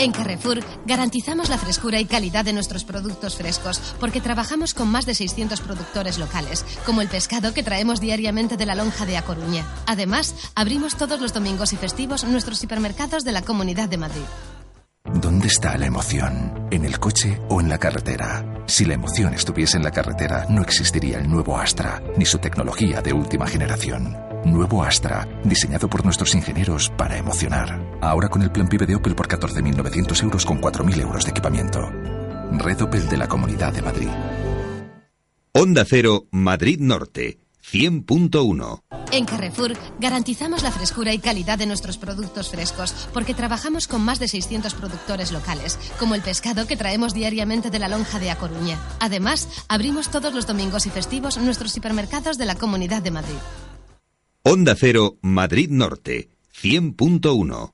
En Carrefour garantizamos la frescura y calidad de nuestros productos frescos porque trabajamos con más de 600 productores locales, como el pescado que traemos diariamente de la lonja de A Coruña. Además, abrimos todos los domingos y festivos nuestros hipermercados de la Comunidad de Madrid. ¿Dónde está la emoción? ¿En el coche o en la carretera? Si la emoción estuviese en la carretera, no existiría el nuevo Astra, ni su tecnología de última generación. Nuevo Astra, diseñado por nuestros ingenieros para emocionar. Ahora con el plan PIB de Opel por 14.900 euros con 4.000 euros de equipamiento. Red Opel de la Comunidad de Madrid. Onda Cero, Madrid Norte, 100.1. En Carrefour garantizamos la frescura y calidad de nuestros productos frescos porque trabajamos con más de 600 productores locales, como el pescado que traemos diariamente de la lonja de A Coruña. Además, abrimos todos los domingos y festivos nuestros hipermercados de la Comunidad de Madrid. Onda Cero, Madrid Norte, 100.1.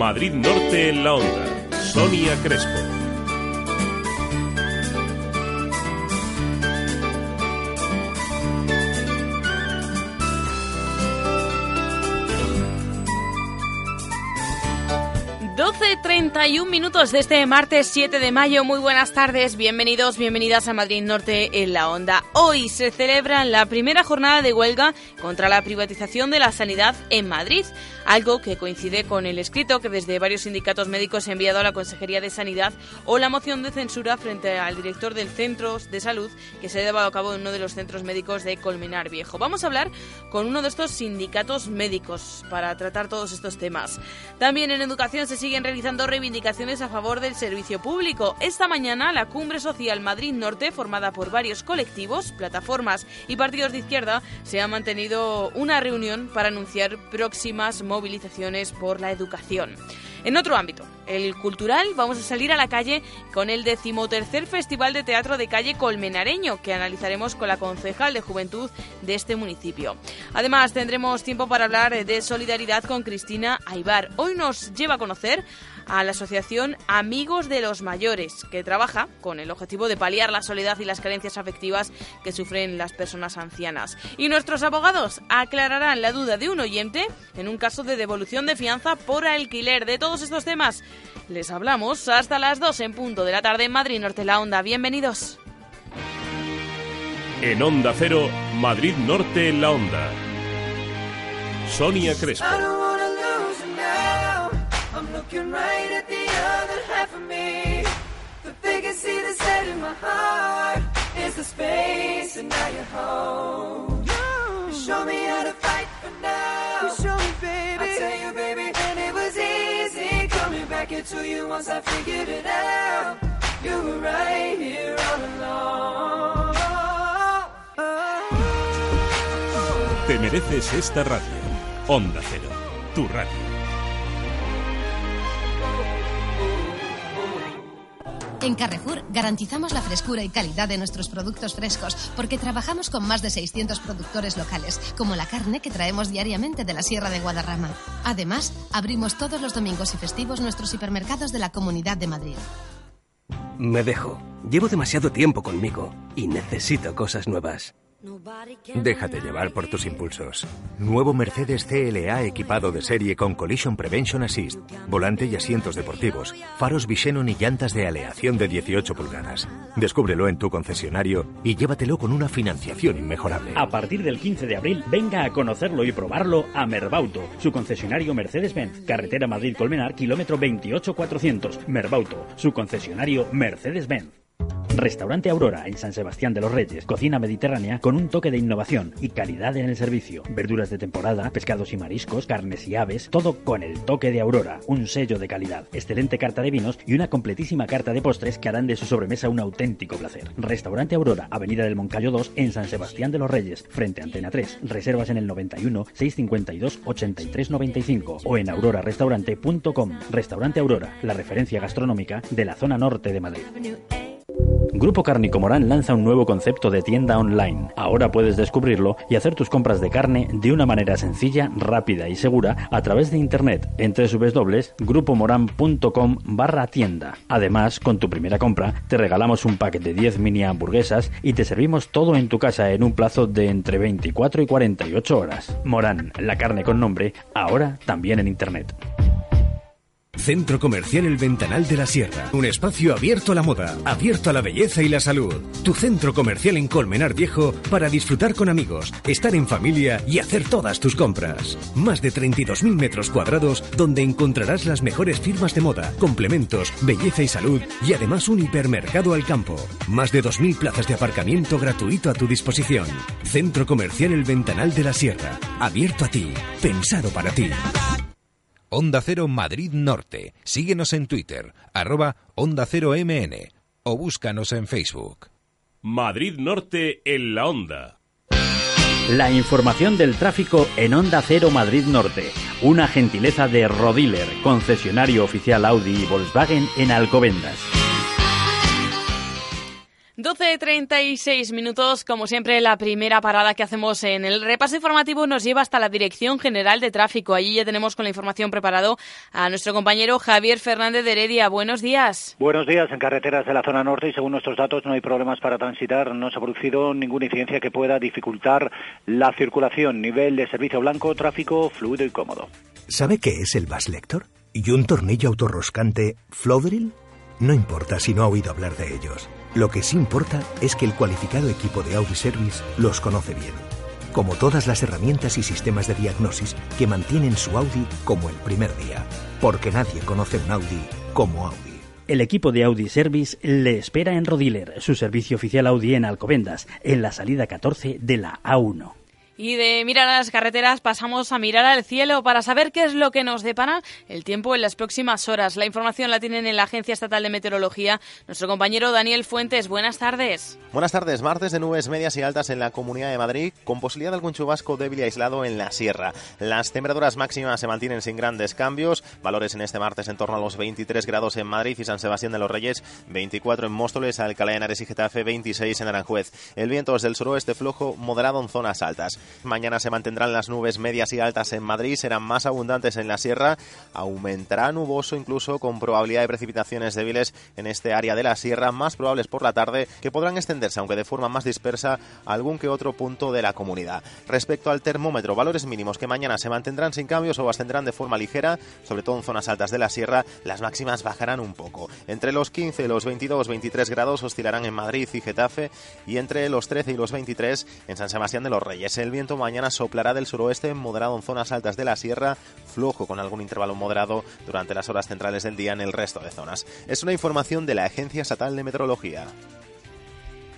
Madrid Norte en la onda. Sonia Crespo. 12.31 minutos de este martes 7 de mayo. Muy buenas tardes, bienvenidos, bienvenidas a Madrid Norte en la Onda. Hoy se celebra la primera jornada de huelga contra la privatización de la sanidad en Madrid, algo que coincide con el escrito que desde varios sindicatos médicos ha enviado a la Consejería de Sanidad o la moción de censura frente al director del Centro de Salud que se ha llevado a cabo en uno de los centros médicos de Colmenar Viejo. Vamos a hablar con uno de estos sindicatos médicos para tratar todos estos temas. También en educación se sigue siguen realizando reivindicaciones a favor del servicio público. Esta mañana, la Cumbre Social Madrid Norte, formada por varios colectivos, plataformas y partidos de izquierda, se ha mantenido una reunión para anunciar próximas movilizaciones por la educación. En otro ámbito, el cultural, vamos a salir a la calle con el decimotercer Festival de Teatro de Calle Colmenareño, que analizaremos con la concejal de Juventud de este municipio. Además, tendremos tiempo para hablar de solidaridad con Cristina Aibar. Hoy nos lleva a conocer a la asociación Amigos de los Mayores, que trabaja con el objetivo de paliar la soledad y las carencias afectivas que sufren las personas ancianas. Y nuestros abogados aclararán la duda de un oyente en un caso de devolución de fianza por alquiler. De todos estos temas les hablamos hasta las 2 en punto de la tarde en Madrid Norte La Onda. Bienvenidos. En Onda Cero, Madrid Norte en la Onda. Sonia Crespo. Looking right at the other half of me. The vacancy that's set in my heart is the space, and now you're home. You show me how to fight for now. You show me, baby. I tell you, baby, and it was easy coming back into you once I figured it out. You were right here all along. Te mereces esta radio. Onda Cero, tu radio. En Carrefour garantizamos la frescura y calidad de nuestros productos frescos porque trabajamos con más de 600 productores locales, como la carne que traemos diariamente de la Sierra de Guadarrama. Además, abrimos todos los domingos y festivos nuestros hipermercados de la Comunidad de Madrid. Me dejo. Llevo demasiado tiempo conmigo y necesito cosas nuevas. Déjate llevar por tus impulsos. Nuevo Mercedes CLA equipado de serie con Collision Prevention Assist, volante y asientos deportivos, faros Visenon y llantas de aleación de 18 pulgadas. Descúbrelo en tu concesionario y llévatelo con una financiación inmejorable. A partir del 15 de abril, venga a conocerlo y probarlo a Merbauto, su concesionario Mercedes-Benz, carretera Madrid-Colmenar, kilómetro 28400. Merbauto, su concesionario Mercedes-Benz. Restaurante Aurora en San Sebastián de los Reyes. Cocina mediterránea con un toque de innovación y calidad en el servicio. Verduras de temporada, pescados y mariscos, carnes y aves, todo con el toque de Aurora, un sello de calidad. Excelente carta de vinos y una completísima carta de postres que harán de su sobremesa un auténtico placer. Restaurante Aurora, Avenida del Moncayo 2 en San Sebastián de los Reyes, frente a Antena 3. Reservas en el 91 652 83 95 o en aurorarestaurante.com. Restaurante Aurora, la referencia gastronómica de la zona norte de Madrid. Grupo Cárnico Morán lanza un nuevo concepto de tienda online. Ahora puedes descubrirlo y hacer tus compras de carne de una manera sencilla, rápida y segura a través de internet en www.grupomoran.com barra tienda. Además, con tu primera compra, te regalamos un pack de 10 mini hamburguesas y te servimos todo en tu casa en un plazo de entre 24 y 48 horas. Morán, la carne con nombre, ahora también en internet. Centro Comercial El Ventanal de la Sierra. Un espacio abierto a la moda, abierto a la belleza y la salud. Tu centro comercial en Colmenar Viejo para disfrutar con amigos, estar en familia y hacer todas tus compras. Más de 32.000 metros cuadrados donde encontrarás las mejores firmas de moda, complementos, belleza y salud y además un hipermercado al campo. Más de 2.000 plazas de aparcamiento gratuito a tu disposición. Centro Comercial El Ventanal de la Sierra. Abierto a ti. Pensado para ti. Onda Cero Madrid Norte. Síguenos en Twitter, arroba Onda Cero MN o búscanos en Facebook. Madrid Norte en la Onda. La información del tráfico en Onda Cero Madrid Norte. Una gentileza de Rodiler, concesionario oficial Audi y Volkswagen en Alcobendas. 12.36 minutos, como siempre, la primera parada que hacemos en el repaso informativo nos lleva hasta la Dirección General de Tráfico. Allí ya tenemos con la información preparado a nuestro compañero Javier Fernández de Heredia. Buenos días. Buenos días. En carreteras de la zona norte y según nuestros datos no hay problemas para transitar. No se ha producido ninguna incidencia que pueda dificultar la circulación. Nivel de servicio blanco, tráfico fluido y cómodo. ¿Sabe qué es el Bass Lector? ¿Y un tornillo autorroscante Flodril? No importa si no ha oído hablar de ellos. Lo que sí importa es que el cualificado equipo de Audi Service los conoce bien, como todas las herramientas y sistemas de diagnosis que mantienen su Audi como el primer día, porque nadie conoce un Audi como Audi. El equipo de Audi Service le espera en Rodiler, su servicio oficial Audi en Alcobendas, en la salida 14 de la A1. Y de mirar a las carreteras pasamos a mirar al cielo para saber qué es lo que nos depara el tiempo en las próximas horas. La información la tienen en la Agencia Estatal de Meteorología nuestro compañero Daniel Fuentes. Buenas tardes. Buenas tardes. Martes de nubes medias y altas en la Comunidad de Madrid, con posibilidad de algún chubasco débil aislado en la sierra. Las temperaturas máximas se mantienen sin grandes cambios. Valores en este martes en torno a los 23 grados en Madrid y San Sebastián de los Reyes, 24 en Móstoles, Alcalá de Henares y Getafe, 26 en Aranjuez. El viento es del suroeste flojo, moderado en zonas altas. Mañana se mantendrán las nubes medias y altas en Madrid, serán más abundantes en la sierra, aumentará nuboso incluso con probabilidad de precipitaciones débiles en este área de la sierra, más probables por la tarde, que podrán extenderse, aunque de forma más dispersa, a algún que otro punto de la comunidad. Respecto al termómetro, valores mínimos que mañana se mantendrán sin cambios o ascenderán de forma ligera, sobre todo en zonas altas de la sierra, las máximas bajarán un poco. Entre los 15 y los 22-23 grados oscilarán en Madrid y Getafe, y entre los 13 y los 23 en San Sebastián de los Reyes. El viento mañana soplará del suroeste, moderado en zonas altas de la sierra, flojo con algún intervalo moderado durante las horas centrales del día en el resto de zonas. Es una información de la Agencia Estatal de Meteorología.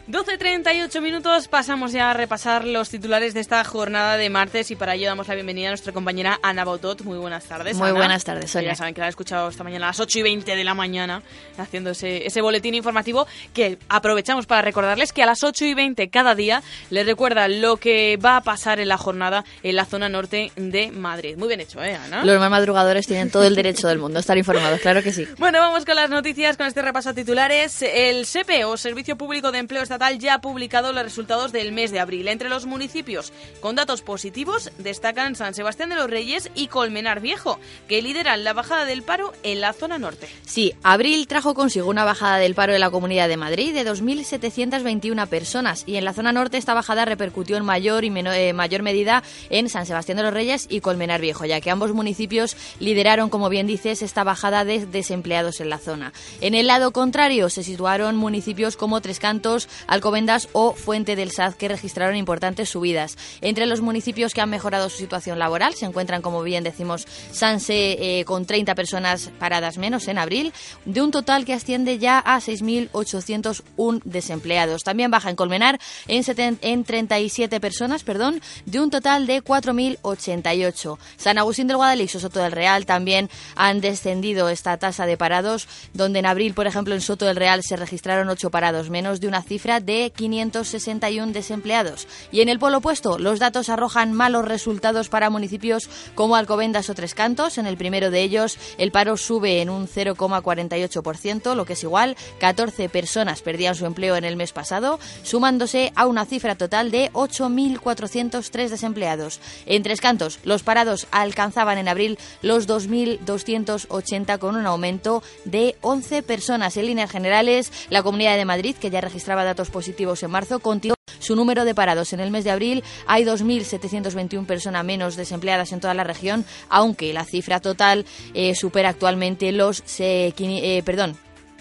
12.38 minutos, pasamos ya a repasar los titulares de esta jornada de martes y para ello damos la bienvenida a nuestra compañera Ana Bautot. Muy buenas tardes. Muy Ana. buenas tardes, Sonia. Ya saben que la han escuchado esta mañana a las 8 y 20 de la mañana haciendo ese, ese boletín informativo que aprovechamos para recordarles que a las 8 y 20 cada día les recuerda lo que va a pasar en la jornada en la zona norte de Madrid. Muy bien hecho, ¿eh, Ana? Los más madrugadores tienen todo el derecho del mundo a estar informados, claro que sí. Bueno, vamos con las noticias, con este repaso a titulares. El SEPE, o Servicio Público de Empleo Estatal, ya ha publicado los resultados del mes de abril. Entre los municipios con datos positivos destacan San Sebastián de los Reyes y Colmenar Viejo, que lideran la bajada del paro en la zona norte. Sí, abril trajo consigo una bajada del paro en la Comunidad de Madrid de 2.721 personas y en la zona norte esta bajada repercutió en mayor y meno- eh, mayor medida en San Sebastián de los Reyes y Colmenar Viejo, ya que ambos municipios lideraron, como bien dices, esta bajada de desempleados en la zona. En el lado contrario se situaron municipios como Tres Cantos, Alcobendas o Fuente del Saz, que registraron importantes subidas. Entre los municipios que han mejorado su situación laboral se encuentran, como bien decimos, Sanse eh, con 30 personas paradas menos en abril, de un total que asciende ya a 6.801 desempleados. También baja en Colmenar en, en 37 personas, perdón, de un total de 4.088. San Agustín del Guadalix o Soto del Real también han descendido esta tasa de parados, donde en abril, por ejemplo, en Soto del Real se registraron 8 parados menos de una cifra era de 561 desempleados. Y en el polo opuesto, los datos arrojan malos resultados para municipios como Alcobendas o Tres Cantos. En el primero de ellos, el paro sube en un 0,48%, lo que es igual, 14 personas perdían su empleo en el mes pasado, sumándose a una cifra total de 8.403 desempleados. En Tres Cantos, los parados alcanzaban en abril los 2.280 con un aumento de 11 personas. En líneas generales, la Comunidad de Madrid, que ya registraba datos positivos en marzo, continuó su número de parados. En el mes de abril hay 2.721 personas menos desempleadas en toda la región, aunque la cifra total eh, supera actualmente los... Eh, perdón,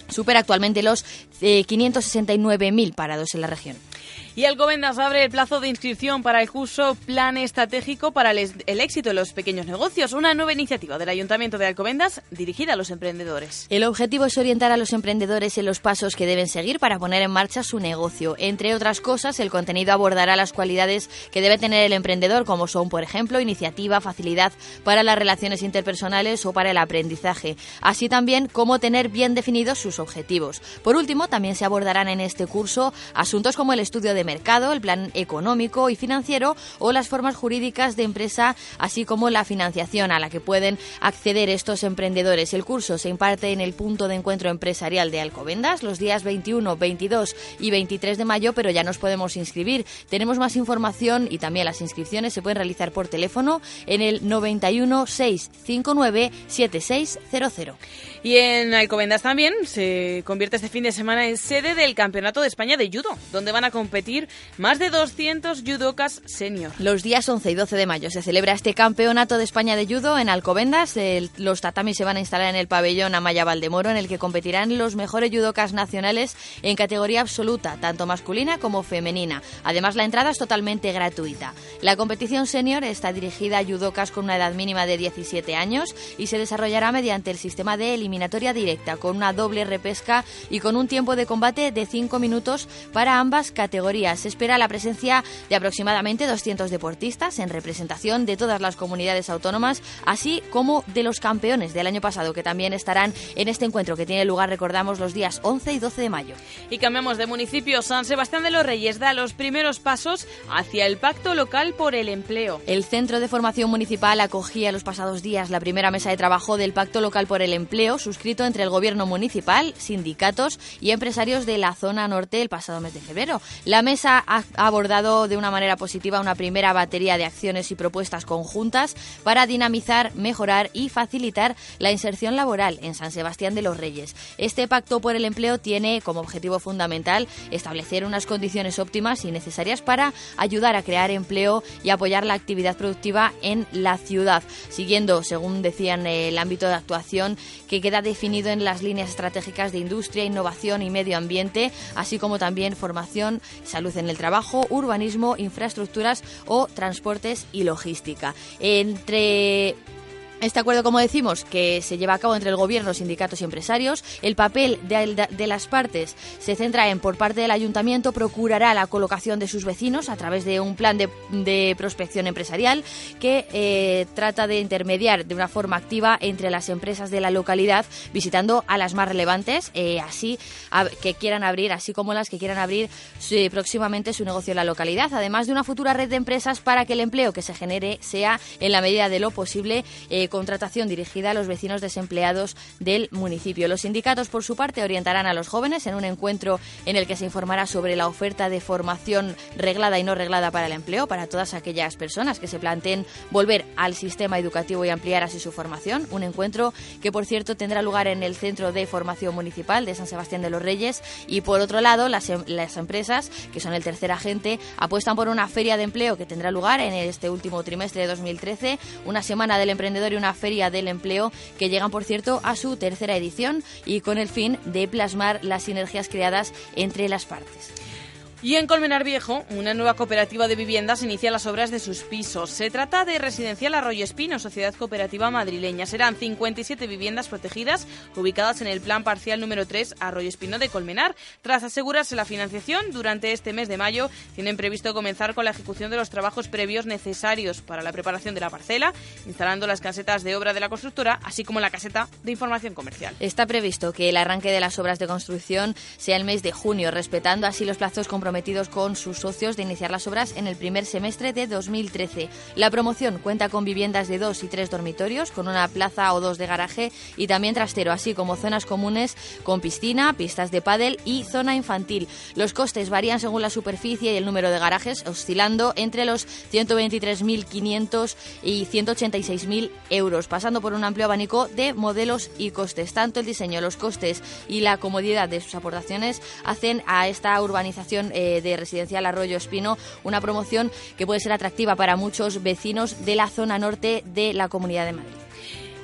supera actualmente los eh, 569.000 parados en la región. Y Alcobendas abre el plazo de inscripción para el curso Plan Estratégico para el, el, éxito de los pequeños negocios, una nueva iniciativa del Ayuntamiento de Alcobendas dirigida a los emprendedores. El objetivo es orientar a los emprendedores en los pasos que deben seguir para poner en marcha su negocio. Entre otras cosas, el contenido abordará las cualidades que debe tener el emprendedor, como son, por ejemplo, iniciativa, facilidad para las relaciones interpersonales o para el aprendizaje, así también cómo tener bien definidos sus objetivos. Por último, también se abordarán en este curso asuntos como el estudio de mercado, el plan económico y financiero o las formas jurídicas de empresa, así como la financiación a la que pueden acceder estos emprendedores. El curso se imparte en el punto de encuentro empresarial de Alcobendas los días 21, 22 y 23 de mayo, pero ya nos podemos inscribir. Tenemos más información y también las inscripciones se pueden realizar por teléfono en el 91 659 7600. Y en Alcobendas también se convierte este fin de semana en sede del Campeonato de España de Judo, donde van a competir más de 200 judokas senior. Los días 11 y 12 de mayo se celebra este Campeonato de España de Judo en Alcobendas. Los tatamis se van a instalar en el pabellón Amaya Valdemoro, en el que competirán los mejores judokas nacionales en categoría absoluta, tanto masculina como femenina. Además, la entrada es totalmente gratuita. La competición senior está dirigida a judokas con una edad mínima de 17 años y se desarrollará mediante el sistema de eliminación eliminatoria directa con una doble repesca y con un tiempo de combate de 5 minutos para ambas categorías. Se espera la presencia de aproximadamente 200 deportistas en representación de todas las comunidades autónomas, así como de los campeones del año pasado que también estarán en este encuentro que tiene lugar, recordamos, los días 11 y 12 de mayo. Y cambiamos de municipio. San Sebastián de los Reyes da los primeros pasos hacia el pacto local por el empleo. El Centro de Formación Municipal acogía los pasados días la primera mesa de trabajo del pacto local por el empleo suscrito entre el gobierno municipal, sindicatos y empresarios de la zona norte el pasado mes de febrero. La mesa ha abordado de una manera positiva una primera batería de acciones y propuestas conjuntas para dinamizar, mejorar y facilitar la inserción laboral en San Sebastián de los Reyes. Este pacto por el empleo tiene como objetivo fundamental establecer unas condiciones óptimas y necesarias para ayudar a crear empleo y apoyar la actividad productiva en la ciudad, siguiendo, según decían, el ámbito de actuación que queda definido en las líneas estratégicas de industria, innovación y medio ambiente, así como también formación, salud en el trabajo, urbanismo, infraestructuras o transportes y logística. Entre este acuerdo, como decimos, que se lleva a cabo entre el gobierno, sindicatos y empresarios, el papel de, las partes se centra en, por parte del ayuntamiento, procurará la colocación de sus vecinos a través de un plan de, prospección empresarial que eh, trata de intermediar de una forma activa entre las empresas de la localidad, visitando a las más relevantes, eh, así que quieran abrir, así como las que quieran abrir próximamente su negocio en la localidad, además de una futura red de empresas para que el empleo que se genere sea, en la medida de lo posible, eh, contratación dirigida a los vecinos desempleados del municipio. Los sindicatos, por su parte, orientarán a los jóvenes en un encuentro en el que se informará sobre la oferta de formación reglada y no reglada para el empleo para todas aquellas personas que se planteen volver al sistema educativo y ampliar así su formación. Un encuentro que, por cierto, tendrá lugar en el Centro de Formación Municipal de San Sebastián de los Reyes. Y, por otro lado, las, las empresas, que son el tercer agente, apuestan por una feria de empleo que tendrá lugar en este último trimestre de 2013, una semana del emprendedor y una Feria del Empleo que llegan, por cierto, a su tercera edición y con el fin de plasmar las sinergias creadas entre las partes. Y en Colmenar Viejo, una nueva cooperativa de viviendas inicia las obras de sus pisos. Se trata de Residencial Arroyo Espino, sociedad cooperativa madrileña. Serán 57 viviendas protegidas ubicadas en el plan parcial número 3 Arroyo Espino de Colmenar. Tras asegurarse la financiación, durante este mes de mayo tienen previsto comenzar con la ejecución de los trabajos previos necesarios para la preparación de la parcela, instalando las casetas de obra de la constructora, así como la caseta de información comercial. Está previsto que el arranque de las obras de construcción sea el mes de junio, respetando así los plazos comprometidos comprometidos con sus socios de iniciar las obras en el primer semestre de 2013. La promoción cuenta con viviendas de dos y tres dormitorios, con una plaza o dos de garaje y también trastero, así como zonas comunes con piscina, pistas de pádel y zona infantil. Los costes varían según la superficie y el número de garajes, oscilando entre los 123.500 y 186.000 euros, pasando por un amplio abanico de modelos y costes. Tanto el diseño, los costes y la comodidad de sus aportaciones hacen a esta urbanización eh, de Residencial Arroyo Espino, una promoción que puede ser atractiva para muchos vecinos de la zona norte de la Comunidad de Madrid.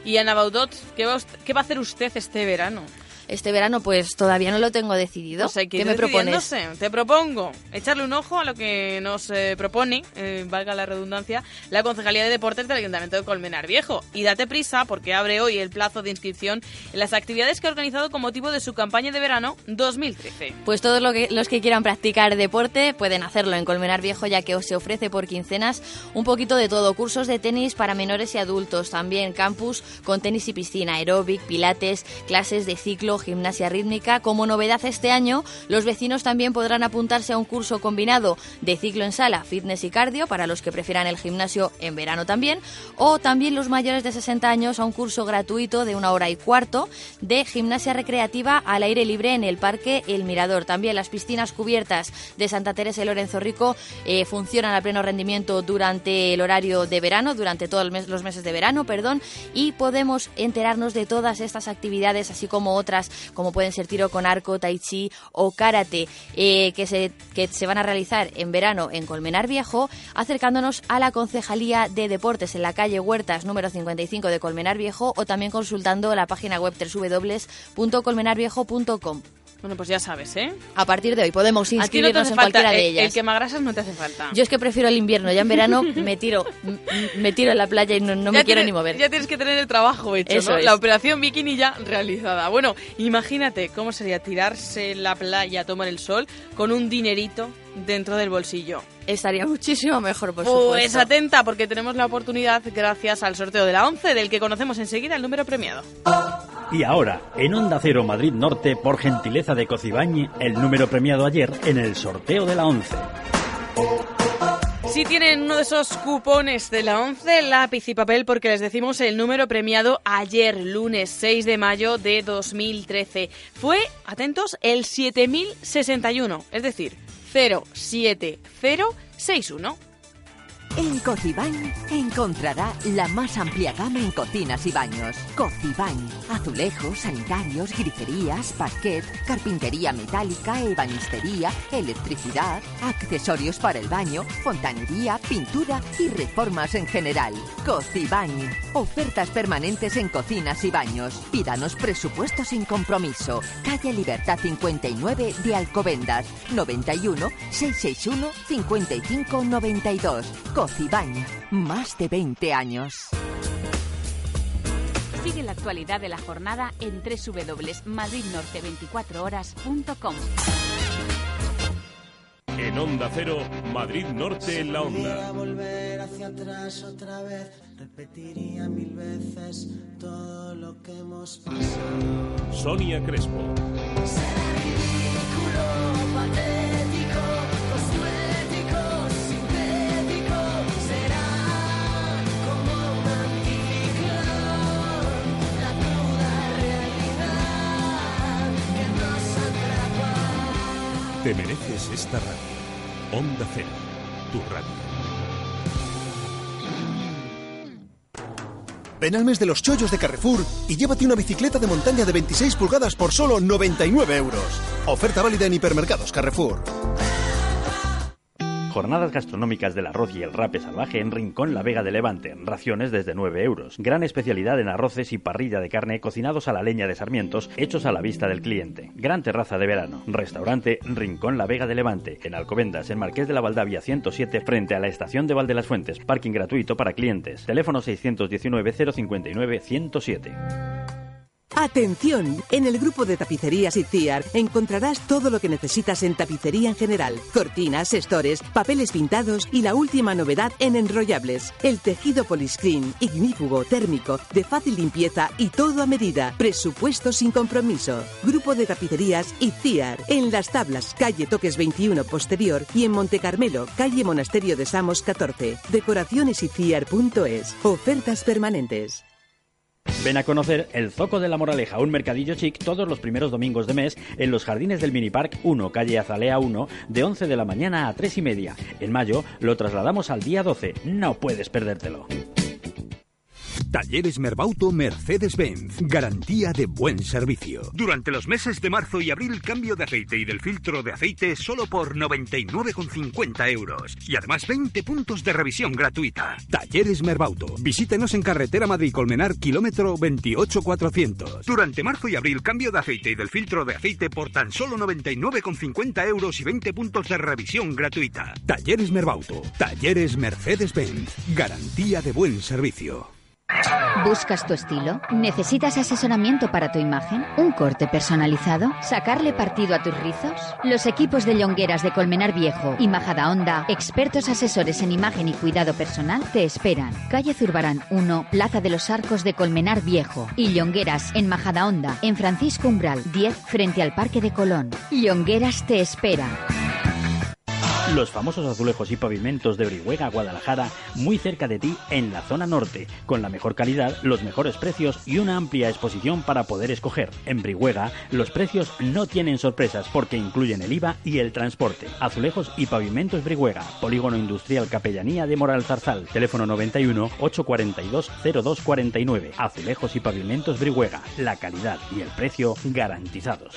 Y Ana Baudot, ¿qué va, qué va a hacer usted este verano? Este verano pues todavía no lo tengo decidido. Pues ¿Qué me propones? Te propongo echarle un ojo a lo que nos eh, propone, eh, valga la redundancia, la Concejalía de Deportes del Ayuntamiento de Colmenar Viejo. Y date prisa porque abre hoy el plazo de inscripción en las actividades que ha organizado con motivo de su campaña de verano 2013. Pues todos los que quieran practicar deporte pueden hacerlo en Colmenar Viejo ya que os se ofrece por quincenas un poquito de todo. Cursos de tenis para menores y adultos, también campus con tenis y piscina, aeróbic, pilates, clases de ciclo, gimnasia rítmica. Como novedad este año, los vecinos también podrán apuntarse a un curso combinado de ciclo en sala, fitness y cardio, para los que prefieran el gimnasio en verano también, o también los mayores de 60 años a un curso gratuito de una hora y cuarto de gimnasia recreativa al aire libre en el Parque El Mirador. También las piscinas cubiertas de Santa Teresa y Lorenzo Rico eh, funcionan a pleno rendimiento durante el horario de verano, durante todos los meses de verano, perdón, y podemos enterarnos de todas estas actividades, así como otras como pueden ser tiro con arco, tai chi o karate, eh, que, se, que se van a realizar en verano en Colmenar Viejo, acercándonos a la Concejalía de Deportes en la calle Huertas número 55 de Colmenar Viejo o también consultando la página web www.colmenarviejo.com. Bueno, pues ya sabes, ¿eh? A partir de hoy podemos inscribirnos en cualquiera de ellas. El, que grasas no te hace falta. Yo es que prefiero el invierno. Ya en verano me tiro me tiro en la playa y no, me quiero ni mover. Ya tienes que tener el trabajo hecho, ¿no? La operación bikini ya realizada. Bueno, imagínate cómo sería tirarse en la playa, tomar el sol con un dinerito dentro del bolsillo. Estaría muchísimo mejor, por pues supuesto. Pues atenta, porque tenemos la oportunidad, gracias al sorteo de la 11, del que conocemos enseguida el número premiado. Y ahora, en Onda Cero Madrid Norte, por gentileza de Cocibañi, el número premiado ayer en el sorteo de la 11. Si tienen uno de esos cupones de la 11, lápiz y papel, porque les decimos el número premiado ayer, lunes 6 de mayo de 2013. Fue, atentos, el 7061, es decir, 07061. En Cocibañ encontrará la más amplia gama en cocinas y baños. Cocibañ, azulejos, sanitarios, griferías, parquet, carpintería metálica, ebanistería, electricidad, accesorios para el baño, fontanería, pintura y reformas en general. Cocibañ, ofertas permanentes en cocinas y baños. Pídanos presupuestos sin compromiso. Calle Libertad 59 de Alcobendas, 91 661 5592. Cocibañ, más de 20 años. Sigue la actualidad de la jornada en www.madridnorte24horas.com. En Onda Cero, Madrid Norte en la Onda. volver hacia atrás otra vez, repetiría mil veces todo lo que hemos pasado. Sonia Crespo. Será ridículo, patético, Te mereces esta radio. Onda Cero, tu radio. Ven al mes de los chollos de Carrefour y llévate una bicicleta de montaña de 26 pulgadas por solo 99 euros. Oferta válida en hipermercados Carrefour. Jornadas gastronómicas del arroz y el rape salvaje en Rincón La Vega de Levante. Raciones desde 9 euros. Gran especialidad en arroces y parrilla de carne cocinados a la leña de sarmientos, hechos a la vista del cliente. Gran terraza de verano. Restaurante Rincón La Vega de Levante. En Alcobendas, en Marqués de la Valdavia 107, frente a la estación de Valde las Fuentes. Parking gratuito para clientes. Teléfono 619 059 107. Atención, en el grupo de tapicerías Itziar encontrarás todo lo que necesitas en tapicería en general. Cortinas, estores, papeles pintados y la última novedad en enrollables. El tejido poliscreen, ignífugo, térmico, de fácil limpieza y todo a medida. Presupuesto sin compromiso. Grupo de tapicerías Itziar. En Las Tablas, calle Toques 21 posterior y en Monte Carmelo, calle Monasterio de Samos 14. Decoracionesitziar.es. Ofertas permanentes. Ven a conocer el Zoco de la Moraleja, un mercadillo chic todos los primeros domingos de mes en los jardines del Mini Park 1, calle Azalea 1, de 11 de la mañana a 3 y media. En mayo lo trasladamos al día 12. No puedes perdértelo. Talleres Merbauto Mercedes-Benz. Garantía de buen servicio. Durante los meses de marzo y abril, cambio de aceite y del filtro de aceite solo por 99,50 euros. Y además 20 puntos de revisión gratuita. Talleres Merbauto. Visítenos en carretera Madrid-Colmenar, kilómetro 28400. Durante marzo y abril, cambio de aceite y del filtro de aceite por tan solo 99,50 euros y 20 puntos de revisión gratuita. Talleres Merbauto. Talleres Mercedes-Benz. Garantía de buen servicio. ¿Buscas tu estilo? ¿Necesitas asesoramiento para tu imagen? ¿Un corte personalizado? ¿Sacarle partido a tus rizos? Los equipos de Llongueras de Colmenar Viejo y Majada Honda, expertos asesores en imagen y cuidado personal, te esperan. Calle Zurbarán 1, Plaza de los Arcos de Colmenar Viejo y Llongueras en Majada Honda, en Francisco Umbral 10, frente al Parque de Colón. Llongueras te espera. Los famosos azulejos y pavimentos de Brihuega, Guadalajara, muy cerca de ti en la zona norte, con la mejor calidad, los mejores precios y una amplia exposición para poder escoger. En Brihuega, los precios no tienen sorpresas porque incluyen el IVA y el transporte. Azulejos y pavimentos Brihuega, Polígono Industrial Capellanía de Moral Zarzal, teléfono 91 842 0249. Azulejos y pavimentos Brihuega, la calidad y el precio garantizados.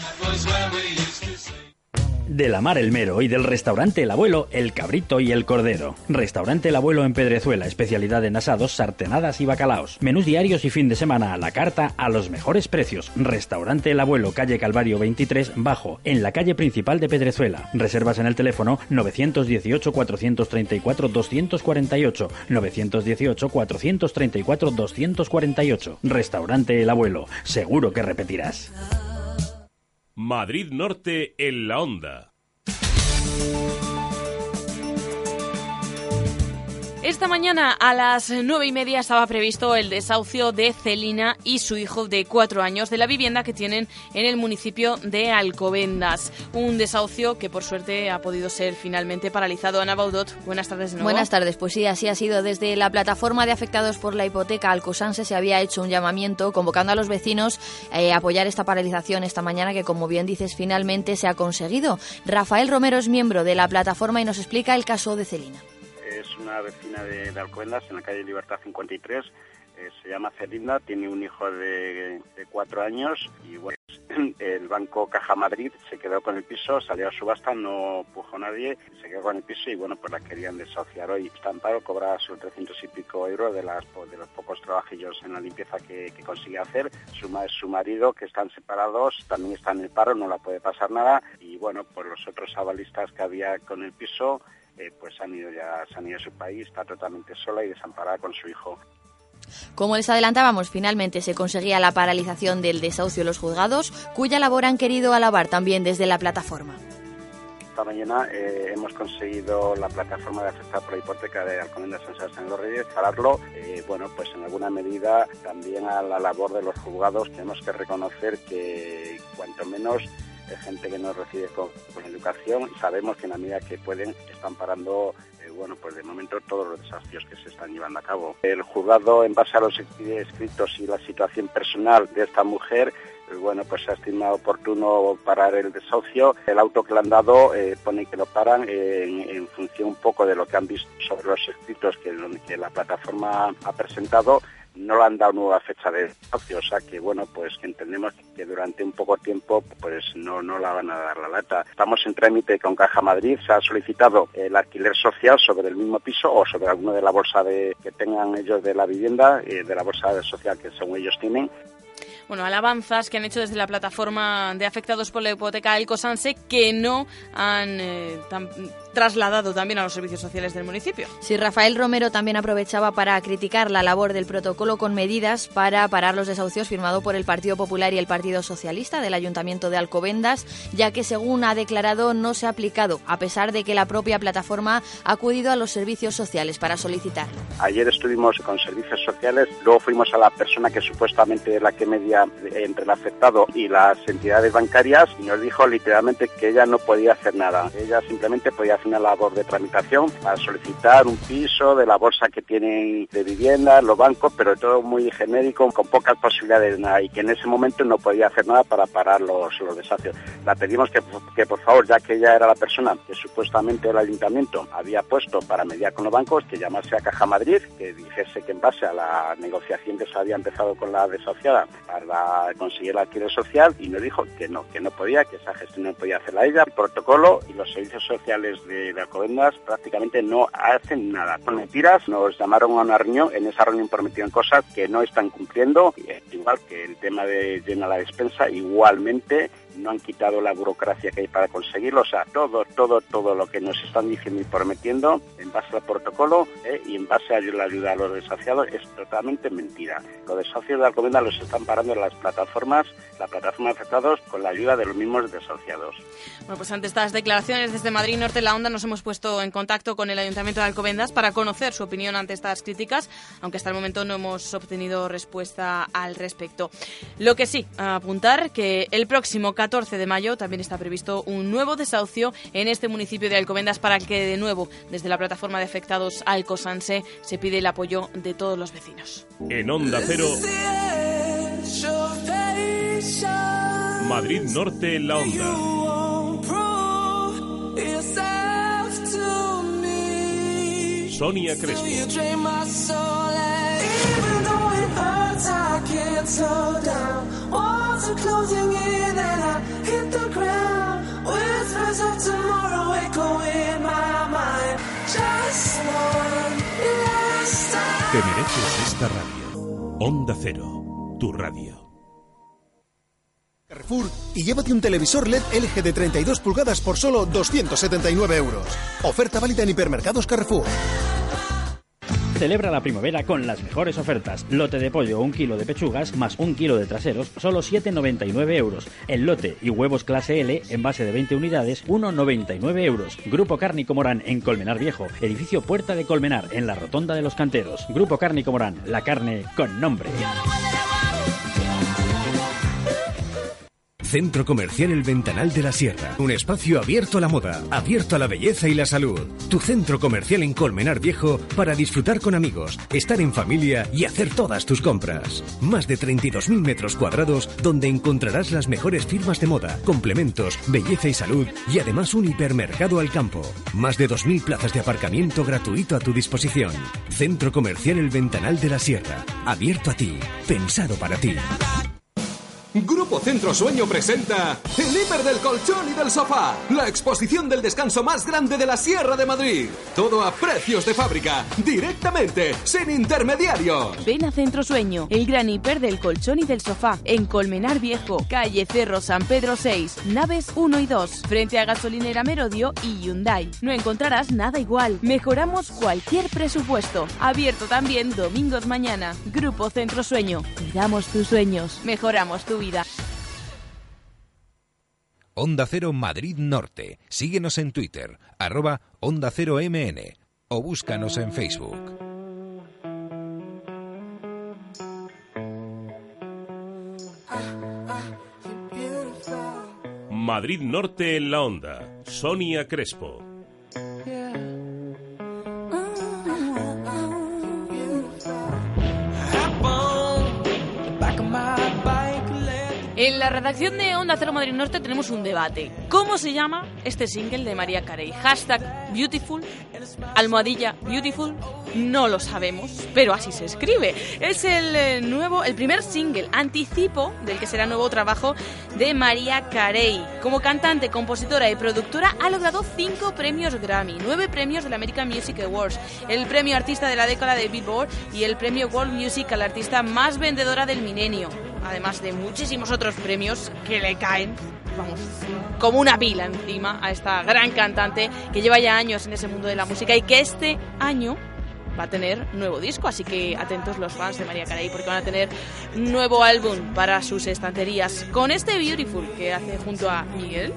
De la Mar El Mero y del restaurante El Abuelo, El Cabrito y El Cordero. Restaurante El Abuelo en Pedrezuela, especialidad en asados, sartenadas y bacalaos. Menús diarios y fin de semana a la carta a los mejores precios. Restaurante El Abuelo, calle Calvario 23, bajo, en la calle principal de Pedrezuela. Reservas en el teléfono 918-434-248. 918-434-248. Restaurante El Abuelo. Seguro que repetirás. Madrid Norte en la onda. Esta mañana a las nueve y media estaba previsto el desahucio de Celina y su hijo de cuatro años de la vivienda que tienen en el municipio de Alcobendas. Un desahucio que por suerte ha podido ser finalmente paralizado. Ana Baudot, buenas tardes de nuevo. Buenas tardes, pues sí, así ha sido. Desde la plataforma de afectados por la hipoteca Alcosanse se había hecho un llamamiento convocando a los vecinos eh, a apoyar esta paralización esta mañana que, como bien dices, finalmente se ha conseguido. Rafael Romero es miembro de la plataforma y nos explica el caso de Celina una vecina de, de, Alcobendas, en la calle Libertad 53. Eh, se llama Celinda, tiene un hijo de, cuatro años y bueno, el banco Caja Madrid se quedó con el piso, salió a subasta, no pujo nadie, se quedó con el piso y bueno, pues la querían desahuciar hoy. Está en paro, cobra sus 300 y pico euros de, las, de los pocos trabajillos en la limpieza que, que consigue hacer. Su, su marido, que están separados, también está en el paro, no la puede pasar nada y bueno, pues los otros avalistas que había con el piso eh, pues han ido ya, se han ido a su país, está totalmente sola y desamparada con su hijo. Como les adelantábamos, finalmente se conseguía la paralización del desahucio de los juzgados, cuya labor han querido alabar también desde la plataforma. Esta mañana eh, hemos conseguido la plataforma de afectar por la hipoteca de Alcomendas San Sebastián de los Reyes, pararlo, eh, bueno, pues en alguna medida también a la labor de los juzgados tenemos que reconocer que cuanto menos gente que no recibe con, educación. Sabemos que en la medida que pueden están parando, eh, bueno, pues de momento todos los desafíos que se están llevando a cabo. El juzgado, en base a los escritos y la situación personal de esta mujer, eh, bueno, pues se ha estimado oportuno parar el desahucio. El auto que le han dado eh, pone que lo paran en, función un poco de lo que han visto sobre los escritos que la plataforma ha presentado no le han dado nueva fecha de desahucio, o sea que bueno, pues entendemos que durante un poco tiempo pues no, no la van a dar la lata. Estamos en trámite con Caja Madrid, se ha solicitado el alquiler social sobre el mismo piso o sobre alguno de la bolsa de, que tengan ellos de la vivienda, eh, de la bolsa social que según ellos tienen, bueno, alabanzas que han hecho desde la plataforma de afectados por la hipoteca El Cosanse que no han eh, trasladado también a los servicios sociales del municipio. Sí, Rafael Romero también aprovechaba para criticar la labor del protocolo con medidas para parar los desahucios firmado por el Partido Popular y el Partido Socialista del Ayuntamiento de Alcobendas, ya que según ha declarado no se ha aplicado, a pesar de que la propia plataforma ha acudido a los servicios sociales para solicitarlo. Ayer estuvimos con servicios sociales, luego fuimos a la persona que supuestamente es la que media entre el afectado y las entidades bancarias y nos dijo literalmente que ella no podía hacer nada. Ella simplemente podía una labor de tramitación para solicitar un piso de la bolsa que tienen de vivienda, los bancos, pero todo muy genérico, con pocas posibilidades de nada, y que en ese momento no podía hacer nada para parar los, los desahucios. La pedimos que, que, por favor, ya que ella era la persona que supuestamente el ayuntamiento había puesto para mediar con los bancos, que llamase a Caja Madrid, que dijese que en base a la negociación que se había empezado con la desahuciada para conseguir el alquiler social, y nos dijo que no, que no podía, que esa gestión no podía hacerla ella, el protocolo y los servicios sociales de, de Alcobendas prácticamente no hacen nada. Con mentiras. Nos llamaron a una reunión, en esa reunión prometieron cosas que no están cumpliendo, igual que el tema de llenar la despensa, igualmente no han quitado la burocracia que hay para conseguirlo, o sea, todo, todo, todo lo que nos están diciendo y prometiendo en base al protocolo eh, y en base a la ayuda a los desafiados es totalmente mentira. Los desafios de Alcobendas los están parando en las plataformas, la plataforma afectados con la ayuda de los mismos desahuciados. Bueno, pues ante estas declaraciones desde Madrid Norte La Onda nos hemos puesto en contacto con el Ayuntamiento de Alcobendas para conocer su opinión ante estas críticas, aunque hasta el momento no hemos obtenido respuesta al respecto. Lo que sí, apuntar que el próximo 14 de mayo también está previsto un nuevo desahucio en este municipio de Alcobendas para que de nuevo desde la plataforma de afectados Alcosanse se pide el apoyo de todos los vecinos. En Onda Cero. Madrid Norte en la Onda. Sonia Crespo. Te mereces esta radio. Onda Cero, tu radio. Carrefour y llévate un televisor LED LG de 32 pulgadas por solo 279 euros. Oferta válida en hipermercados Carrefour. Celebra la primavera con las mejores ofertas. Lote de pollo, un kilo de pechugas más un kilo de traseros, solo 7,99 euros. El lote y huevos clase L en base de 20 unidades, 1,99 euros. Grupo Cárnico Morán en Colmenar Viejo, edificio Puerta de Colmenar en la Rotonda de los Canteros. Grupo Cárnico Morán, la carne con nombre. Centro Comercial El Ventanal de la Sierra. Un espacio abierto a la moda, abierto a la belleza y la salud. Tu centro comercial en Colmenar Viejo para disfrutar con amigos, estar en familia y hacer todas tus compras. Más de 32.000 metros cuadrados donde encontrarás las mejores firmas de moda, complementos, belleza y salud y además un hipermercado al campo. Más de 2.000 plazas de aparcamiento gratuito a tu disposición. Centro Comercial El Ventanal de la Sierra. Abierto a ti. Pensado para ti. Grupo Centro Sueño presenta El Hiper del Colchón y del Sofá, la exposición del descanso más grande de la Sierra de Madrid. Todo a precios de fábrica, directamente, sin intermediarios. Ven a Centro Sueño, el gran hiper del colchón y del sofá, en Colmenar Viejo, calle Cerro San Pedro 6, naves 1 y 2, frente a gasolinera Merodio y Hyundai. No encontrarás nada igual. Mejoramos cualquier presupuesto. Abierto también domingos mañana. Grupo Centro Sueño. Cuidamos tus sueños. Mejoramos tu vida. Onda Cero Madrid Norte. Síguenos en Twitter, arroba Onda Cero MN o búscanos en Facebook. Madrid Norte en la Onda. Sonia Crespo. En la redacción de Onda Cero Madrid Norte tenemos un debate. ¿Cómo se llama este single de María Carey? Hashtag Beautiful, almohadilla Beautiful, no lo sabemos, pero así se escribe. Es el eh, nuevo, el primer single, anticipo del que será nuevo trabajo de María Carey. Como cantante, compositora y productora ha logrado cinco premios Grammy, nueve premios del American Music Awards, el premio Artista de la Década de Billboard y el premio World Music a la artista más vendedora del milenio, además de muchísimos otros premios que le caen vamos, como una pila encima a esta gran cantante que lleva ya años en ese mundo de la música y que este año va a tener nuevo disco, así que atentos los fans de María Carey porque van a tener nuevo álbum para sus estanterías con este Beautiful que hace junto a Miguel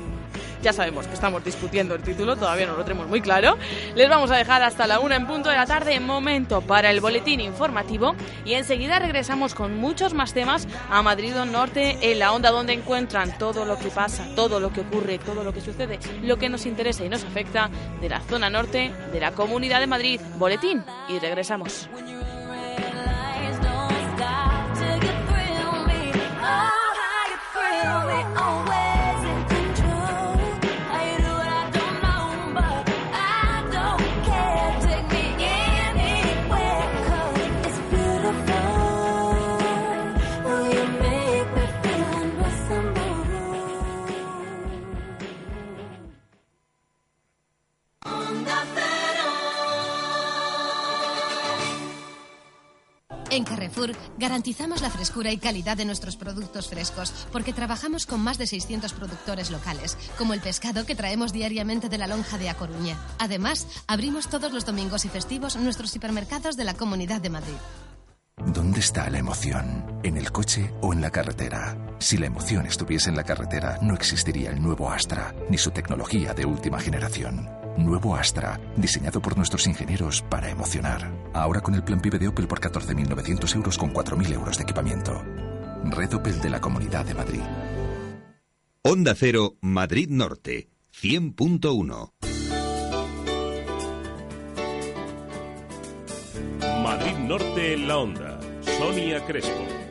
ya sabemos que estamos discutiendo el título, todavía no lo tenemos muy claro. Les vamos a dejar hasta la una en punto de la tarde, momento para el boletín informativo. Y enseguida regresamos con muchos más temas a Madrid Norte, en la onda donde encuentran todo lo que pasa, todo lo que ocurre, todo lo que sucede, lo que nos interesa y nos afecta de la zona norte de la Comunidad de Madrid. Boletín y regresamos. En Carrefour garantizamos la frescura y calidad de nuestros productos frescos porque trabajamos con más de 600 productores locales, como el pescado que traemos diariamente de la lonja de A Coruña. Además, abrimos todos los domingos y festivos nuestros hipermercados de la Comunidad de Madrid. ¿Dónde está la emoción? ¿En el coche o en la carretera? Si la emoción estuviese en la carretera, no existiría el nuevo Astra, ni su tecnología de última generación. Nuevo Astra, diseñado por nuestros ingenieros para emocionar. Ahora con el plan PIB de Opel por 14.900 euros con 4.000 euros de equipamiento. Red Opel de la Comunidad de Madrid. Onda Cero, Madrid Norte, 100.1. Norte en la onda. Sonia Crespo.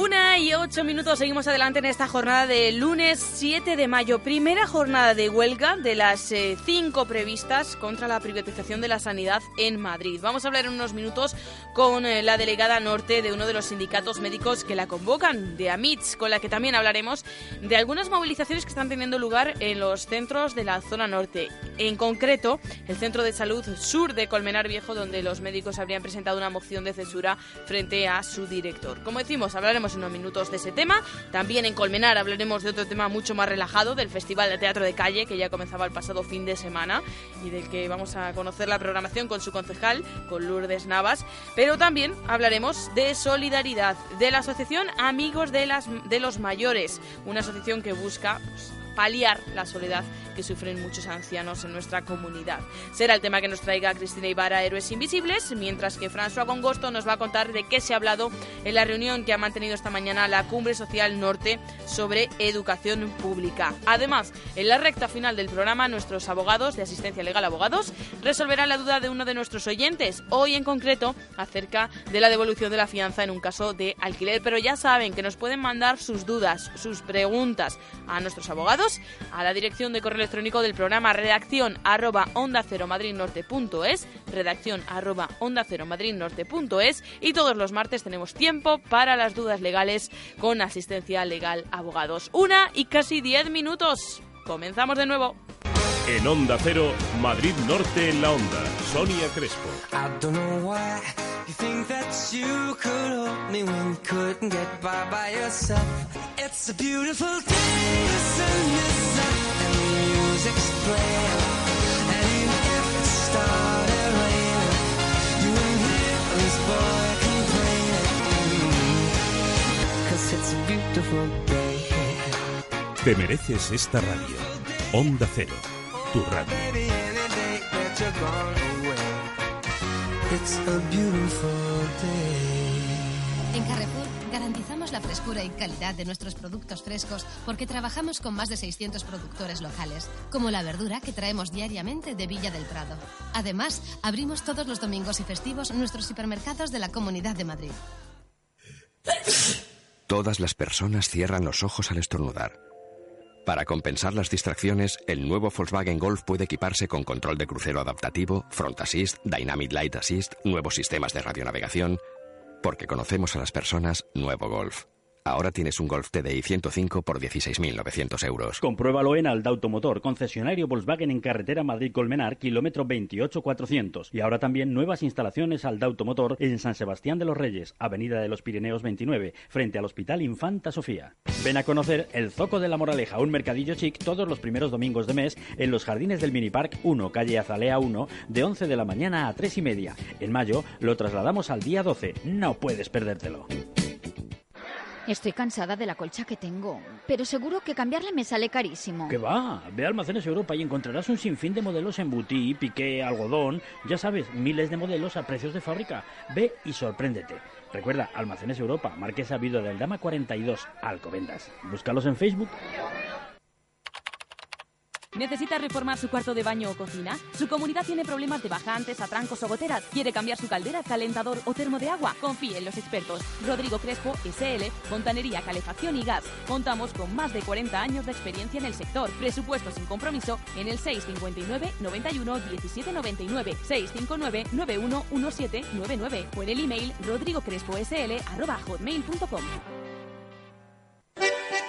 Una y ocho minutos, seguimos adelante en esta jornada de lunes 7 de mayo, primera jornada de huelga de las eh, cinco previstas contra la privatización de la sanidad en Madrid. Vamos a hablar en unos minutos con eh, la delegada norte de uno de los sindicatos médicos que la convocan, de AMITS, con la que también hablaremos de algunas movilizaciones que están teniendo lugar en los centros de la zona norte. En concreto, el Centro de Salud Sur de Colmenar Viejo, donde los médicos habrían presentado una moción de censura frente a su director. Como decimos, hablaremos unos minutos de ese tema. También en Colmenar hablaremos de otro tema mucho más relajado, del Festival de Teatro de Calle, que ya comenzaba el pasado fin de semana y del que vamos a conocer la programación con su concejal, con Lourdes Navas. Pero también hablaremos de solidaridad, de la Asociación Amigos de, las, de los Mayores, una asociación que busca pues, paliar la soledad que sufren muchos ancianos en nuestra comunidad. Será el tema que nos traiga Cristina Ibarra, Héroes Invisibles, mientras que François Gongosto nos va a contar de qué se ha hablado en la reunión que ha mantenido esta mañana la Cumbre Social Norte sobre educación pública. Además, en la recta final del programa, nuestros abogados de asistencia legal abogados resolverán la duda de uno de nuestros oyentes, hoy en concreto acerca de la devolución de la fianza en un caso de alquiler. Pero ya saben que nos pueden mandar sus dudas, sus preguntas a nuestros abogados a la dirección de correo electrónico del programa redacción arroba onda cero madridnorte.es, redacción arroba onda cero madridnorte.es y todos los martes tenemos tiempo para las dudas legales con asistencia legal abogados. Una y casi diez minutos. Comenzamos de nuevo. En Onda Cero, Madrid Norte en la Onda. Sonia Crespo. I don't know why you think that you could hold me when you couldn't get by by yourself. It's a beautiful day, the sun is up Te mereces esta radio. Onda Cero, tu radio. It's a beautiful day. La frescura y calidad de nuestros productos frescos porque trabajamos con más de 600 productores locales, como la verdura que traemos diariamente de Villa del Prado. Además, abrimos todos los domingos y festivos nuestros hipermercados de la Comunidad de Madrid. Todas las personas cierran los ojos al estornudar. Para compensar las distracciones, el nuevo Volkswagen Golf puede equiparse con control de crucero adaptativo, Front Assist, Dynamic Light Assist, nuevos sistemas de radionavegación. Porque conocemos a las personas, nuevo Golf. Ahora tienes un Golf TDI 105 por 16.900 euros. Compruébalo en Alda Automotor, concesionario Volkswagen en carretera Madrid-Colmenar, kilómetro 28400. Y ahora también nuevas instalaciones Alda Automotor en San Sebastián de los Reyes, avenida de los Pirineos 29, frente al Hospital Infanta Sofía. Ven a conocer el Zoco de la Moraleja, un mercadillo chic todos los primeros domingos de mes en los jardines del Minipark 1, calle Azalea 1, de 11 de la mañana a 3 y media. En mayo lo trasladamos al día 12. No puedes perdértelo. Estoy cansada de la colcha que tengo, pero seguro que cambiarle me sale carísimo. ¿Qué va? Ve a Almacenes Europa y encontrarás un sinfín de modelos en butí, piqué, algodón, ya sabes, miles de modelos a precios de fábrica. Ve y sorpréndete. Recuerda, Almacenes Europa, Marquesa Vido del Dama 42, Alcobendas. Búscalos en Facebook. ¿Necesita reformar su cuarto de baño o cocina? ¿Su comunidad tiene problemas de bajantes, atrancos o goteras? ¿Quiere cambiar su caldera, calentador o termo de agua? Confíe en los expertos. Rodrigo Crespo, SL, Fontanería, Calefacción y Gas. Contamos con más de 40 años de experiencia en el sector. Presupuesto sin compromiso en el 659 91 17 99 659 91 1799 o en el email rodrigocresposl@hotmail.com.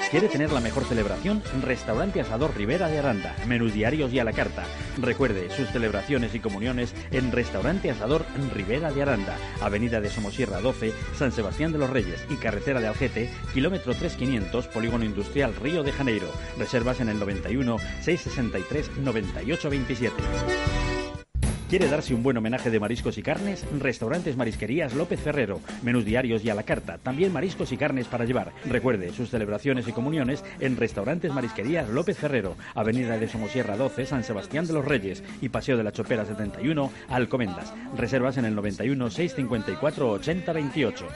¿Quiere tener la mejor celebración? Restaurante Asador Rivera de Aranda. Menús diarios y a la carta. Recuerde sus celebraciones y comuniones en Restaurante Asador Rivera de Aranda. Avenida de Somosierra 12, San Sebastián de los Reyes y Carretera de Algete, kilómetro 3500, Polígono Industrial Río de Janeiro. Reservas en el 91 663 9827. ¿Quiere darse un buen homenaje de mariscos y carnes? Restaurantes Marisquerías López Ferrero. Menús diarios y a la carta. También mariscos y carnes para llevar. Recuerde sus celebraciones y comuniones en Restaurantes Marisquerías López Ferrero. Avenida de Somosierra 12, San Sebastián de los Reyes. Y Paseo de la Chopera 71, Alcomendas. Reservas en el 91 654 8028.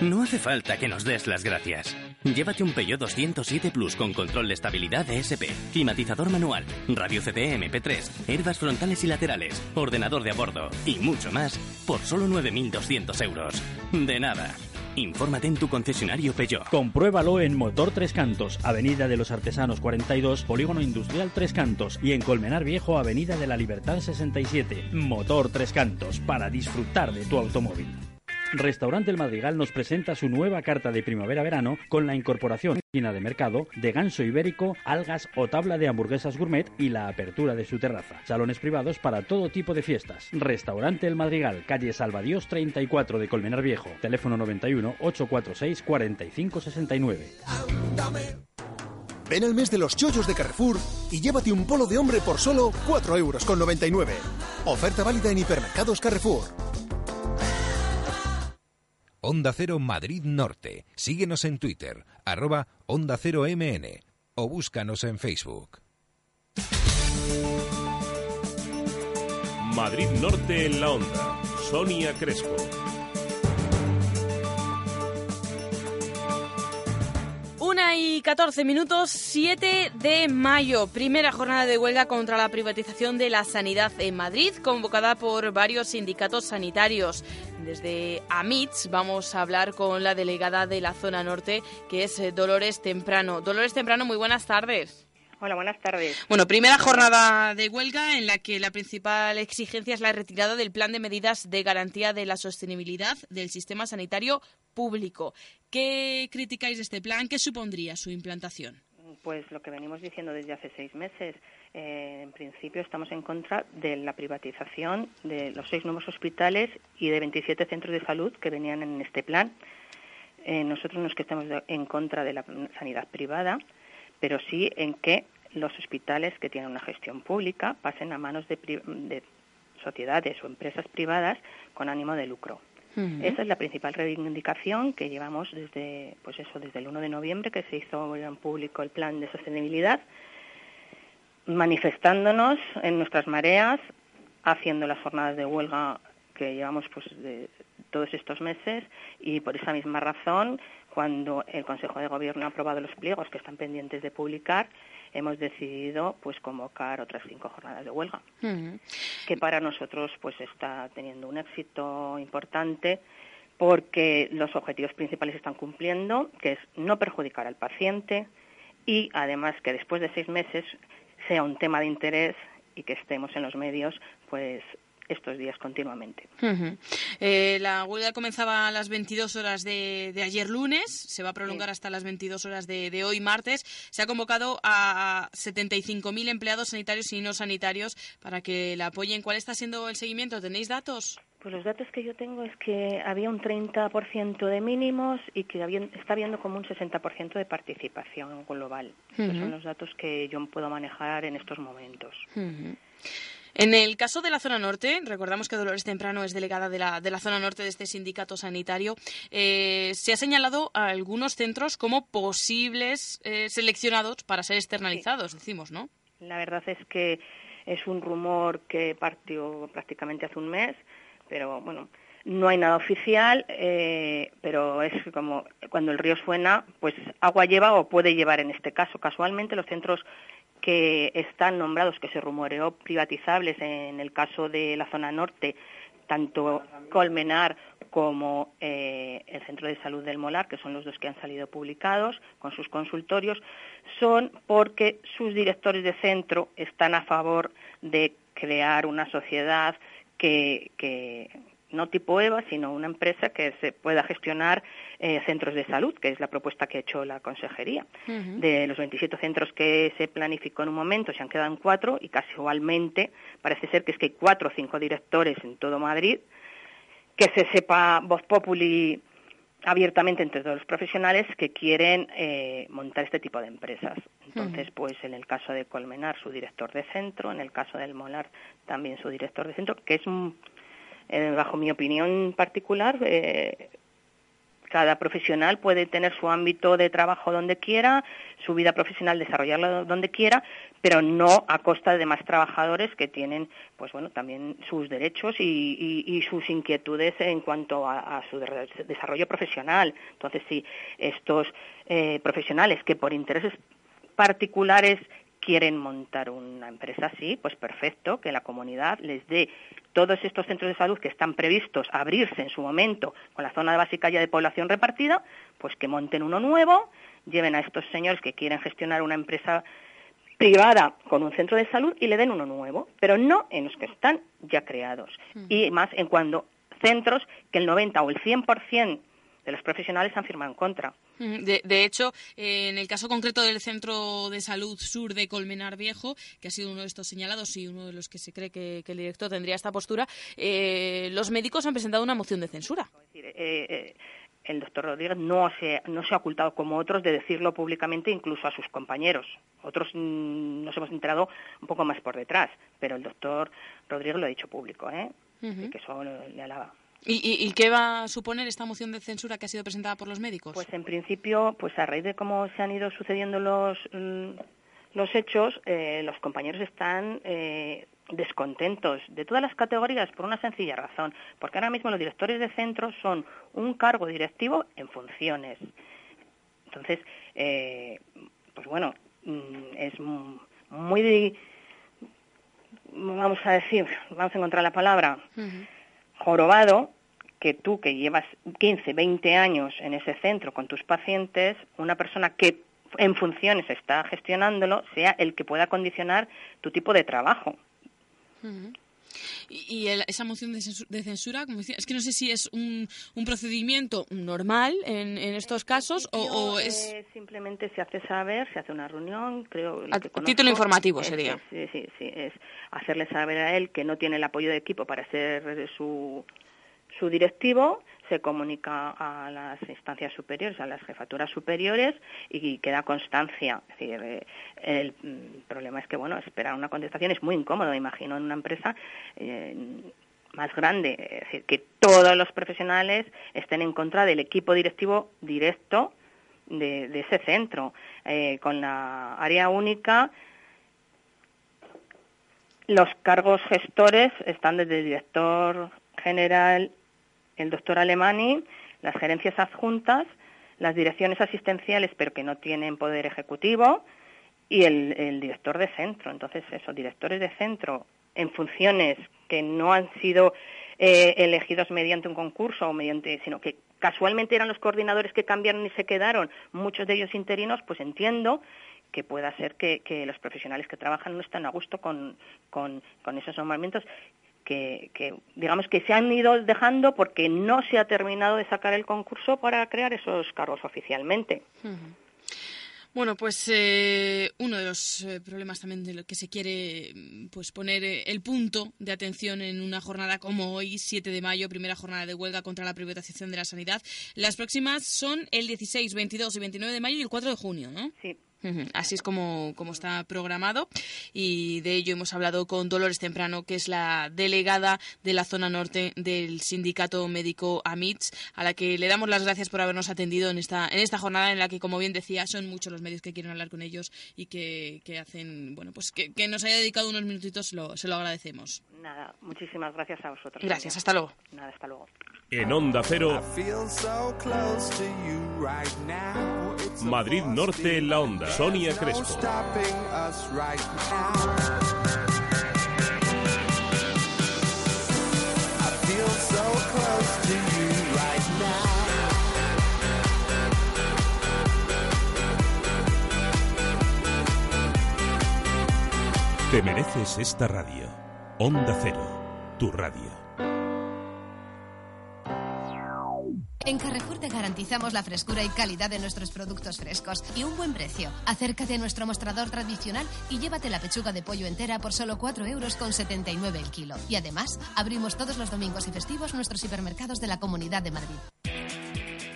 No hace falta que nos des las gracias. Llévate un Peugeot 207 Plus con control de estabilidad ESP, climatizador manual, radio CD MP3, herbas frontales y laterales, ordenador de a bordo y mucho más por solo 9.200 euros. De nada. Infórmate en tu concesionario Peugeot. Compruébalo en Motor Tres Cantos, Avenida de los Artesanos 42, Polígono Industrial Tres Cantos y en Colmenar Viejo, Avenida de la Libertad 67. Motor Tres Cantos, para disfrutar de tu automóvil. Restaurante El Madrigal nos presenta su nueva carta de primavera-verano con la incorporación de mercado de ganso ibérico, algas o tabla de hamburguesas gourmet y la apertura de su terraza. Salones privados para todo tipo de fiestas. Restaurante El Madrigal, calle Salvadíos 34 de Colmenar Viejo. Teléfono 91 846 4569. Ven al mes de los chollos de Carrefour y llévate un polo de hombre por solo 4,99 euros. Oferta válida en hipermercados Carrefour. Onda Cero Madrid Norte. Síguenos en Twitter, arroba Onda Cero MN o búscanos en Facebook. Madrid Norte en la Onda. Sonia Crespo. Una y 14 minutos, 7 de mayo, primera jornada de huelga contra la privatización de la sanidad en Madrid, convocada por varios sindicatos sanitarios. Desde AMITS vamos a hablar con la delegada de la zona norte, que es eh, Dolores Temprano. Dolores Temprano, muy buenas tardes. Hola, buenas tardes. Bueno, primera jornada de huelga en la que la principal exigencia es la retirada del plan de medidas de garantía de la sostenibilidad del sistema sanitario público. ¿Qué criticáis de este plan? ¿Qué supondría su implantación? Pues lo que venimos diciendo desde hace seis meses. Eh, en principio estamos en contra de la privatización de los seis nuevos hospitales y de 27 centros de salud que venían en este plan. Eh, nosotros no es que estemos en contra de la sanidad privada, pero sí en que los hospitales que tienen una gestión pública pasen a manos de, de sociedades o empresas privadas con ánimo de lucro. Esa es la principal reivindicación que llevamos desde, pues eso, desde el 1 de noviembre que se hizo en público el plan de sostenibilidad, manifestándonos en nuestras mareas, haciendo las jornadas de huelga que llevamos pues de todos estos meses y por esa misma razón cuando el Consejo de Gobierno ha aprobado los pliegos que están pendientes de publicar, hemos decidido pues convocar otras cinco jornadas de huelga, que para nosotros pues está teniendo un éxito importante porque los objetivos principales están cumpliendo, que es no perjudicar al paciente y además que después de seis meses sea un tema de interés y que estemos en los medios, pues estos días continuamente. Eh, la huelga comenzaba a las 22 horas de, de ayer lunes, se va a prolongar hasta las 22 horas de, de hoy martes. Se ha convocado a 75.000 empleados sanitarios y no sanitarios para que la apoyen. ¿Cuál está siendo el seguimiento? ¿Tenéis datos? Pues los datos que yo tengo es que había un 30% de mínimos y que había- está habiendo como un 60% de participación global. Estos son los datos que yo puedo manejar en estos momentos. En el caso de la zona norte, recordamos que Dolores Temprano es delegada de la, de la zona norte de este sindicato sanitario, eh, se ha señalado a algunos centros como posibles eh, seleccionados para ser externalizados, decimos, ¿no? La verdad es que es un rumor que partió prácticamente hace un mes, pero bueno, no hay nada oficial, eh, pero es como cuando el río suena, pues agua lleva o puede llevar en este caso. Casualmente los centros que están nombrados, que se rumoreó privatizables en el caso de la zona norte, tanto Colmenar como eh, el Centro de Salud del Molar, que son los dos que han salido publicados con sus consultorios, son porque sus directores de centro están a favor de crear una sociedad que, que no tipo EVA, sino una empresa que se pueda gestionar eh, centros de salud, que es la propuesta que ha hecho la Consejería. De los 27 centros que se planificó en un momento, se han quedado en cuatro y casualmente parece ser que es que hay cuatro o cinco directores en todo Madrid, que se sepa voz populi abiertamente entre todos los profesionales que quieren eh, montar este tipo de empresas. Entonces, pues en el caso de Colmenar, su director de centro, en el caso del Molar, también su director de centro, que es, un, eh, bajo mi opinión particular, eh, cada profesional puede tener su ámbito de trabajo donde quiera, su vida profesional desarrollarla donde quiera, pero no a costa de demás trabajadores que tienen, pues bueno, también sus derechos y, sus inquietudes en cuanto a, su de- desarrollo profesional. Entonces, si estos eh, profesionales que por intereses particulares quieren montar una empresa así, pues perfecto, que la comunidad les dé todos estos centros de salud que están previstos a abrirse en su momento con la zona básica ya de población repartida, pues que monten uno nuevo, lleven a estos señores que quieren gestionar una empresa privada con un centro de salud y le den uno nuevo, pero no en los que están ya creados. Y más en cuando centros que el 90 o el 100% de los profesionales han firmado en contra. Mm, De, de hecho, eh, en el caso concreto del Centro de Salud Sur de Colmenar Viejo, que ha sido uno de estos señalados y uno de los que se cree que, que el director tendría esta postura, eh, los médicos han presentado una moción de censura. decir, eh, eh, el doctor Rodríguez no se, no se ha ocultado como otros de decirlo públicamente incluso a sus compañeros. Otros mm, nos hemos enterado un poco más por detrás, pero el doctor Rodríguez lo ha dicho público, ¿eh? Que eso le alaba. ¿Y, y, y qué va a suponer esta moción de censura que ha sido presentada por los médicos? Pues en principio, pues a raíz de cómo se han ido sucediendo los, mm, los hechos, eh, los compañeros están eh, descontentos de todas las categorías por una sencilla razón, porque ahora mismo los directores de centros son un cargo directivo en funciones. Entonces, eh, pues bueno, mm, es muy, vamos a decir, vamos a encontrar la palabra, jorobado que tú que llevas 15, 20 años en ese centro con tus pacientes, una persona que en funciones está gestionándolo, sea el que pueda condicionar tu tipo de trabajo. Y, y el- esa moción de censu- de censura, como decía, es que no sé si es un, un procedimiento normal en, en estos casos o, o es... Eh, simplemente se hace saber, se hace una reunión, creo. A que título informativo es- sería. sí, sí, sí, es hacerle saber a él que no tiene el apoyo de equipo para ser su, su directivo, se comunica a las instancias superiores, a las jefaturas superiores y queda constancia. Eh, el mm, problema es que, bueno, esperar una contestación es muy incómodo, me imagino, en una empresa eh, más grande. Es decir, que todos los profesionales estén en contra del equipo directivo directo de, de ese centro. Eh, con la área única, los cargos gestores están desde el director general, el doctor Alemani, las gerencias adjuntas, las direcciones asistenciales, pero que no tienen poder ejecutivo, y el, director de centro. Entonces, esos directores de centro en funciones que no han sido eh, elegidos mediante un concurso o mediante, sino que casualmente eran los coordinadores que cambiaron y se quedaron, muchos de ellos interinos, pues entiendo que pueda ser que, los profesionales que trabajan no están a gusto con, con, con esos nombramientos que, que, digamos que se han ido dejando porque no se ha terminado de sacar el concurso para crear esos cargos oficialmente. Bueno, pues eh, uno de los eh, problemas también de lo que se quiere pues poner eh, el punto de atención en una jornada como hoy, 7 de mayo, primera jornada de huelga contra la privatización de la sanidad. Las próximas son el 16, 22 y 29 de mayo y el 4 de junio, ¿no? Sí. Así es como, como, está programado y de ello hemos hablado con Dolores Temprano, que es la delegada de la zona norte del sindicato médico AMITS, a la que le damos las gracias por habernos atendido en esta, en esta jornada en la que, como bien decía, son muchos los medios que quieren hablar con ellos y que, que hacen, bueno, pues que, que, nos haya dedicado unos minutitos, lo, se lo agradecemos. Nada, muchísimas gracias a vosotros. Gracias, hasta luego. Nada, hasta luego. En Onda Cero, Madrid Norte en la Onda. Sonia Crespo. Te mereces esta radio. Onda Cero, tu radio. En Carrefour te garantizamos la frescura y calidad de nuestros productos frescos y un buen precio. Acércate a nuestro mostrador tradicional y llévate la pechuga de pollo entera por solo 4 euros con 79 el kilo. Y además, abrimos todos los domingos y festivos nuestros hipermercados de la Comunidad de Madrid.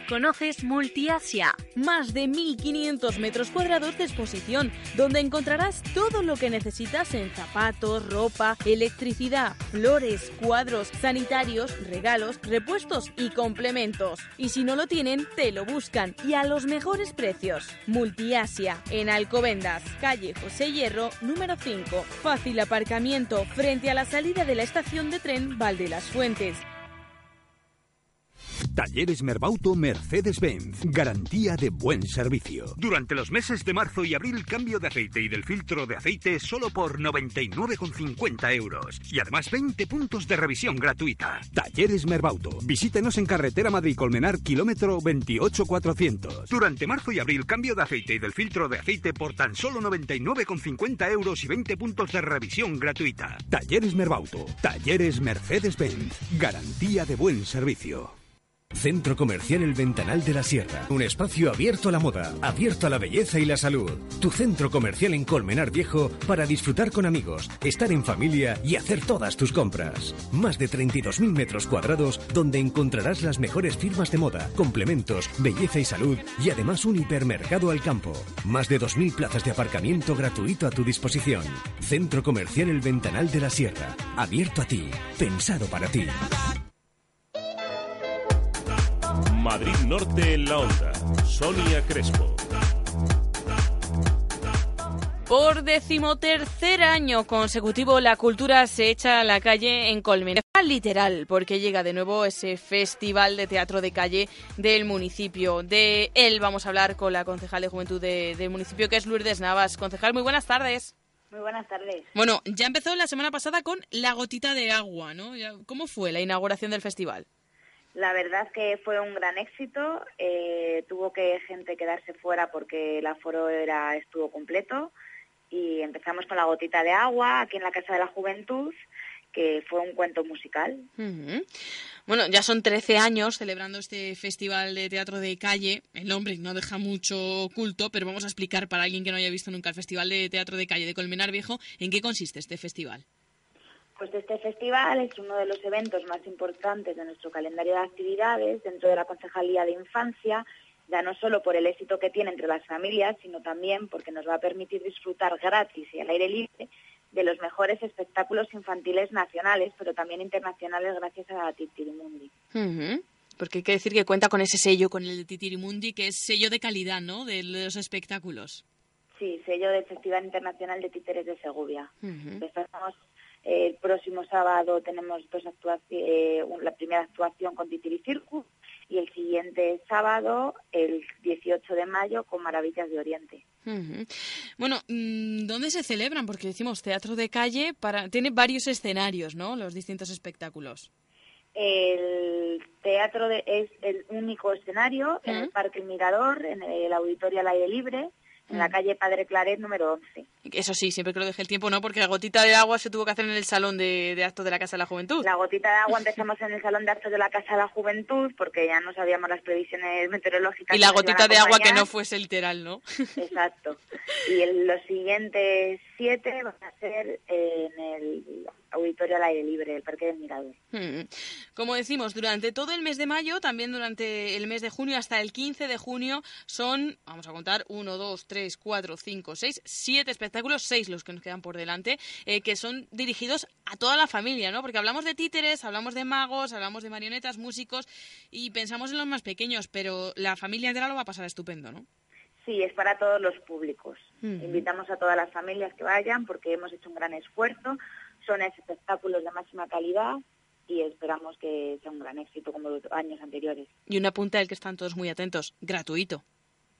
¿Conoces Multiasia? Más de 1.500 metros cuadrados de exposición, donde encontrarás todo lo que necesitas en zapatos, ropa, electricidad, flores, cuadros, sanitarios, regalos, repuestos y complementos. Y si no lo tienen, te lo buscan y a los mejores precios. Multiasia, en Alcobendas, calle José Hierro, número 5. Fácil aparcamiento frente a la salida de la estación de tren Valde las Fuentes. Talleres Merbauto Mercedes-Benz. Garantía de buen servicio. Durante los meses de marzo y abril, cambio de aceite y del filtro de aceite solo por 99,50 euros. Y además 20 puntos de revisión gratuita. Talleres Merbauto. Visítenos en carretera Madrid-Colmenar, kilómetro 28400. Durante marzo y abril, cambio de aceite y del filtro de aceite por tan solo 99,50 euros y 20 puntos de revisión gratuita. Talleres Merbauto. Talleres Mercedes-Benz. Garantía de buen servicio. Centro Comercial El Ventanal de la Sierra. Un espacio abierto a la moda, abierto a la belleza y la salud. Tu centro comercial en Colmenar Viejo para disfrutar con amigos, estar en familia y hacer todas tus compras. Más de 32.000 metros cuadrados donde encontrarás las mejores firmas de moda, complementos, belleza y salud y además un hipermercado al campo. Más de 2.000 plazas de aparcamiento gratuito a tu disposición. Centro Comercial El Ventanal de la Sierra. Abierto a ti. Pensado para ti. Madrid Norte en la Onda. Sonia Crespo. Por decimotercer año consecutivo, la cultura se echa a la calle en Colmenar. Literal, porque llega de nuevo ese festival de teatro de calle del municipio. De él vamos a hablar con la concejal de juventud de, del municipio, que es Lourdes Navas. Concejal, muy buenas tardes. Muy buenas tardes. Bueno, ya empezó la semana pasada con La Gotita de Agua, ¿no? ¿Cómo fue la inauguración del festival? La verdad que fue un gran éxito. Eh, tuvo que gente quedarse fuera porque el aforo era, estuvo completo. Y empezamos con la gotita de agua aquí en la Casa de la Juventud, que fue un cuento musical. Bueno, ya son 13 años celebrando este festival de teatro de calle. El nombre no deja mucho oculto, pero vamos a explicar para alguien que no haya visto nunca el Festival de Teatro de Calle de Colmenar Viejo en qué consiste este festival. Pues este festival es uno de los eventos más importantes de nuestro calendario de actividades dentro de la Concejalía de Infancia, ya no solo por el éxito que tiene entre las familias, sino también porque nos va a permitir disfrutar gratis y al aire libre de los mejores espectáculos infantiles nacionales, pero también internacionales gracias a Titirimundi. Uh -huh. Porque hay que decir que cuenta con ese sello, con el de Titirimundi, que es sello de calidad, ¿no?, de los espectáculos. Sí, sello del Festival Internacional de Títeres de Segovia. Uh -huh. Empezamos el próximo sábado tenemos dos actuaciones, eh, la primera actuación con Titiri Circus y el siguiente sábado, el 18 de mayo, con Maravillas de Oriente. Uh -huh. Bueno, ¿dónde se celebran? Porque decimos teatro de calle, para tiene varios escenarios, ¿no? Los distintos espectáculos. El teatro de- es el único escenario en el Parque El Mirador, en el auditorio al aire libre, en la Mm. calle Padre Claret número 11. Eso sí, siempre que lo deje el tiempo, ¿no? Porque la gotita de agua se tuvo que hacer en el salón de, de actos de la Casa de la Juventud. La gotita de agua empezamos en el Salón de Actos de la Casa de la Juventud porque ya no sabíamos las previsiones meteorológicas. Y la gotita de agua que no fuese literal, ¿no? Exacto. Y el- los siguientes siete van a ser en el auditorio al aire libre, el Parque del Mirador. Mm. Como decimos, durante todo el mes de mayo, también durante el mes de junio hasta el 15 de junio, son, vamos a contar, 1, 2, 3, 4, 5, 6, 7 espectáculos, 6 los que nos quedan por delante, eh, que son dirigidos a toda la familia, ¿no? Porque hablamos de títeres, hablamos de magos, hablamos de marionetas, músicos y pensamos en los más pequeños, pero la familia entera lo va a pasar estupendo, ¿no? Sí, es para todos los públicos. Invitamos a todas las familias que vayan porque hemos hecho un gran esfuerzo. Son espectáculos de máxima calidad y esperamos que sea un gran éxito como los años anteriores. Y una punta del que están todos muy atentos, gratuito.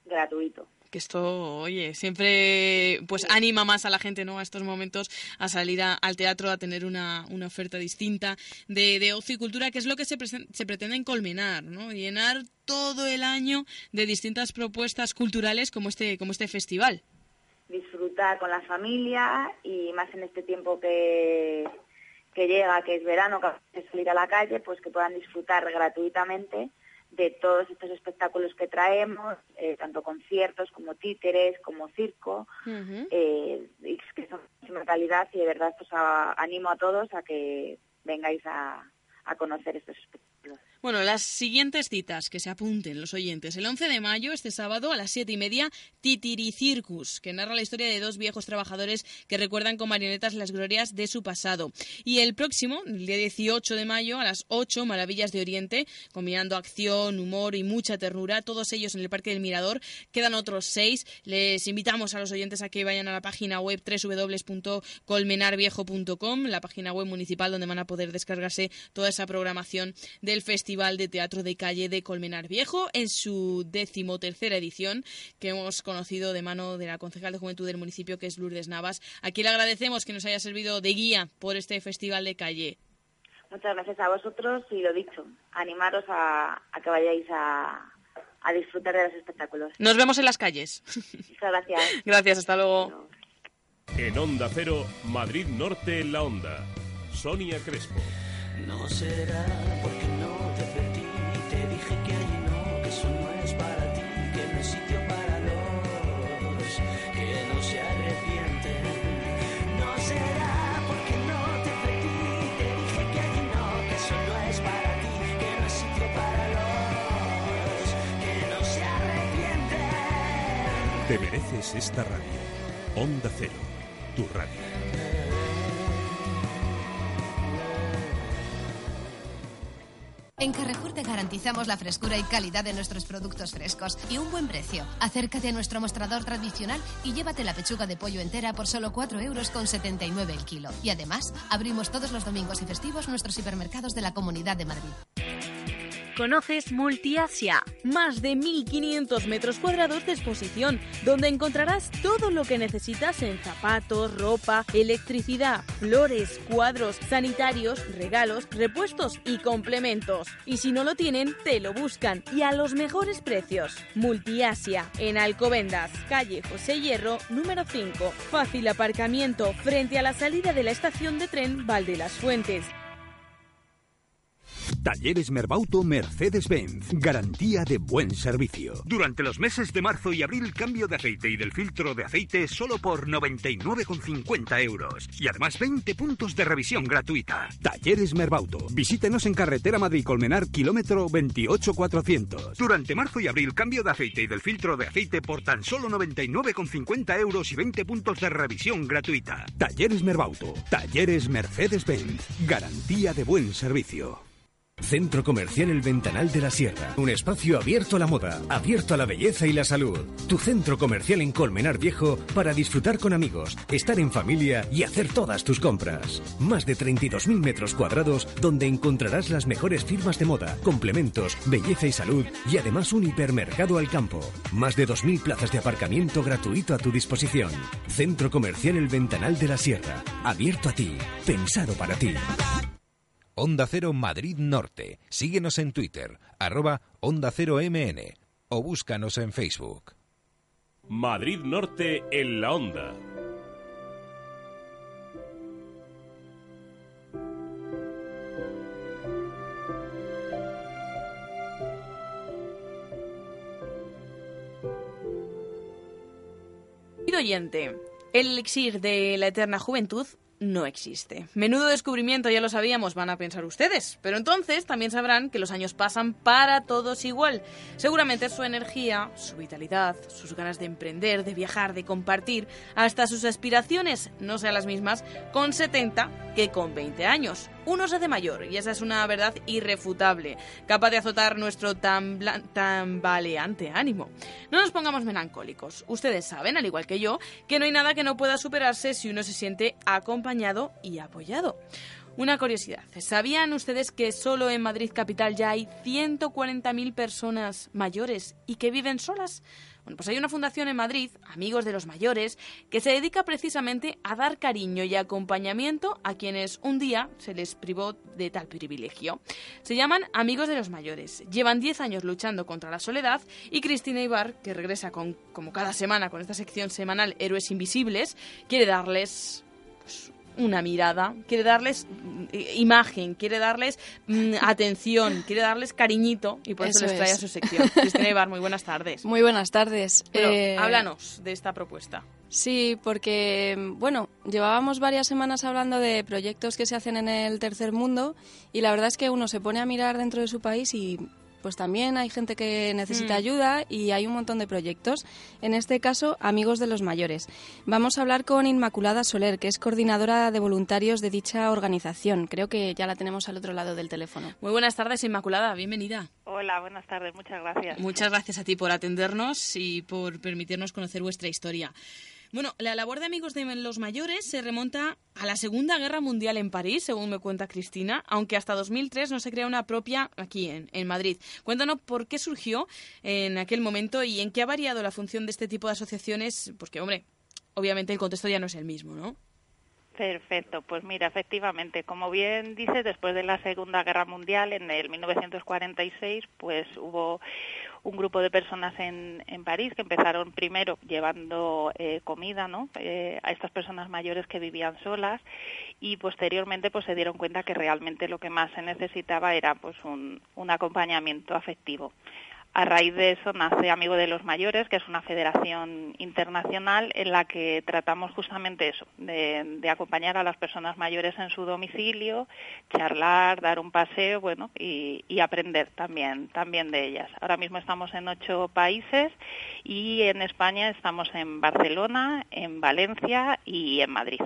Gratuito. Que esto, oye, siempre pues anima más a la gente, ¿no? A estos momentos a salir a- al teatro, a tener una, una oferta distinta de, de ocio y cultura, que es lo que se, se pretende en Colmenar, ¿no? Llenar todo el año de distintas propuestas culturales como este, como este festival. Disfrutar con la familia y más en este tiempo que, que llega, que es verano, que salir a la calle, pues que puedan disfrutar gratuitamente de todos estos espectáculos que traemos, eh, tanto conciertos como títeres, como circo, eh, y que son de calidad y de verdad pues a- animo a todos a que vengáis a, a conocer estos espectáculos. Bueno, las siguientes citas, que se apunten los oyentes. El 11 de mayo, este sábado, a las siete y media, Titiri Circus, que narra la historia de dos viejos trabajadores que recuerdan con marionetas las glorias de su pasado. Y el próximo, el día 18 de mayo, a las 8, Maravillas de Oriente, combinando acción, humor y mucha ternura, todos ellos en el Parque del Mirador. Quedan otros seis. Les invitamos a los oyentes a que vayan a la página web www.colmenarviejo.com, la página web municipal donde van a poder descargarse toda esa programación del Festival de Teatro de Calle de Colmenar Viejo en su decimotercera edición que hemos conocido de mano de la concejal de Juventud del municipio que es Lourdes Navas. Aquí le agradecemos que nos haya servido de guía por este Festival de Calle. Muchas gracias a vosotros y lo dicho, animaros a, a que vayáis a, a disfrutar de los espectáculos. Nos vemos en las calles. Muchas gracias. Gracias, hasta luego. En Onda Cero, Madrid Norte en la Onda. Sonia Crespo. No será porque no te mereces esta radio. Onda Cero, tu radio. En Carrefour te garantizamos la frescura y calidad de nuestros productos frescos y un buen precio. Acércate a nuestro mostrador tradicional y llévate la pechuga de pollo entera por solo 4 euros con 79 el kilo. Y además, abrimos todos los domingos y festivos nuestros hipermercados de la Comunidad de Madrid. ¿Conoces Multiasia? Más de 1.500 metros cuadrados de exposición, donde encontrarás todo lo que necesitas en zapatos, ropa, electricidad, flores, cuadros, sanitarios, regalos, repuestos y complementos. Y si no lo tienen, te lo buscan y a los mejores precios. Multiasia, en Alcobendas, calle José Hierro, número 5. Fácil aparcamiento frente a la salida de la estación de tren Valde las Fuentes. Talleres Merbauto Mercedes-Benz. Garantía de buen servicio. Durante los meses de marzo y abril, cambio de aceite y del filtro de aceite solo por 99,50 euros. Y además 20 puntos de revisión gratuita. Talleres Merbauto. Visítenos en carretera Madrid-Colmenar, kilómetro 28400. Durante marzo y abril, cambio de aceite y del filtro de aceite por tan solo 99,50 euros y 20 puntos de revisión gratuita. Talleres Merbauto. Talleres Mercedes-Benz. Garantía de buen servicio. Centro Comercial El Ventanal de la Sierra. Un espacio abierto a la moda, abierto a la belleza y la salud. Tu centro comercial en Colmenar Viejo para disfrutar con amigos, estar en familia y hacer todas tus compras. Más de 32.000 metros cuadrados donde encontrarás las mejores firmas de moda, complementos, belleza y salud y además un hipermercado al campo. Más de 2.000 plazas de aparcamiento gratuito a tu disposición. Centro Comercial El Ventanal de la Sierra. Abierto a ti, pensado para ti. Onda Cero Madrid Norte. Síguenos en Twitter, arroba Onda Cero MN o búscanos en Facebook. Madrid Norte en la Onda. Querido oyente, el elixir de la eterna juventud no existe. Menudo descubrimiento, ya lo sabíamos, van a pensar ustedes. Pero entonces también sabrán que los años pasan para todos igual. Seguramente su energía, su vitalidad, sus ganas de emprender, de viajar, de compartir, hasta sus aspiraciones no sean las mismas con 70 que con 20 años. Uno se hace mayor y esa es una verdad irrefutable, capaz de azotar nuestro tan tambaleante ánimo. No nos pongamos melancólicos. Ustedes saben, al igual que yo, que no hay nada que no pueda superarse si uno se siente acompañado y apoyado. Una curiosidad, ¿sabían ustedes que solo en Madrid capital ya hay 140.000 personas mayores y que viven solas? Bueno, pues hay una fundación en Madrid, Amigos de los Mayores, que se dedica precisamente a dar cariño y acompañamiento a quienes un día se les privó de tal privilegio. Se llaman Amigos de los Mayores. Llevan 10 años luchando contra la soledad y Cristina Ibar, que regresa con, como cada semana con esta sección semanal Héroes Invisibles, quiere darles pues, una mirada, quiere darles mm, imagen, quiere darles mm, atención, quiere darles cariñito y por eso, Eso les trae a su sección. Cristina Ibar, muy buenas tardes. Muy buenas tardes. Bueno, Eh, háblanos de esta propuesta. Sí, porque, bueno, llevábamos varias semanas hablando de proyectos que se hacen en el tercer mundo y la verdad es que uno se pone a mirar dentro de su país y pues también hay gente que necesita Mm. ayuda y hay un montón de proyectos. En este caso, Amigos de los Mayores. Vamos a hablar con Inmaculada Soler, que es coordinadora de voluntarios de dicha organización. Creo que ya la tenemos al otro lado del teléfono. Muy buenas tardes, Inmaculada, bienvenida. Hola, buenas tardes, muchas gracias. Muchas gracias a ti por atendernos y por permitirnos conocer vuestra historia. Bueno, la labor de Amigos de los Mayores se remonta a la Segunda Guerra Mundial en París, según me cuenta Cristina, aunque hasta 2003 no se crea una propia aquí en, en Madrid. Cuéntanos por qué surgió en aquel momento y en qué ha variado la función de este tipo de asociaciones, porque, hombre, obviamente el contexto ya no es el mismo, ¿no? Perfecto, pues mira, efectivamente, como bien dices, después de la Segunda Guerra Mundial, en el 1946, pues hubo un grupo de personas en, en París que empezaron primero llevando eh, comida ¿no? Eh, a estas personas mayores que vivían solas y posteriormente pues se dieron cuenta que realmente lo que más se necesitaba era pues un, un acompañamiento afectivo. A raíz de eso nace Amigo de los Mayores, que es una federación internacional en la que tratamos justamente eso, de, acompañar a las personas mayores en su domicilio, charlar, dar un paseo, bueno, y, y aprender también, también de ellas. Ahora mismo estamos en ocho países y en España estamos en Barcelona, en Valencia y en Madrid.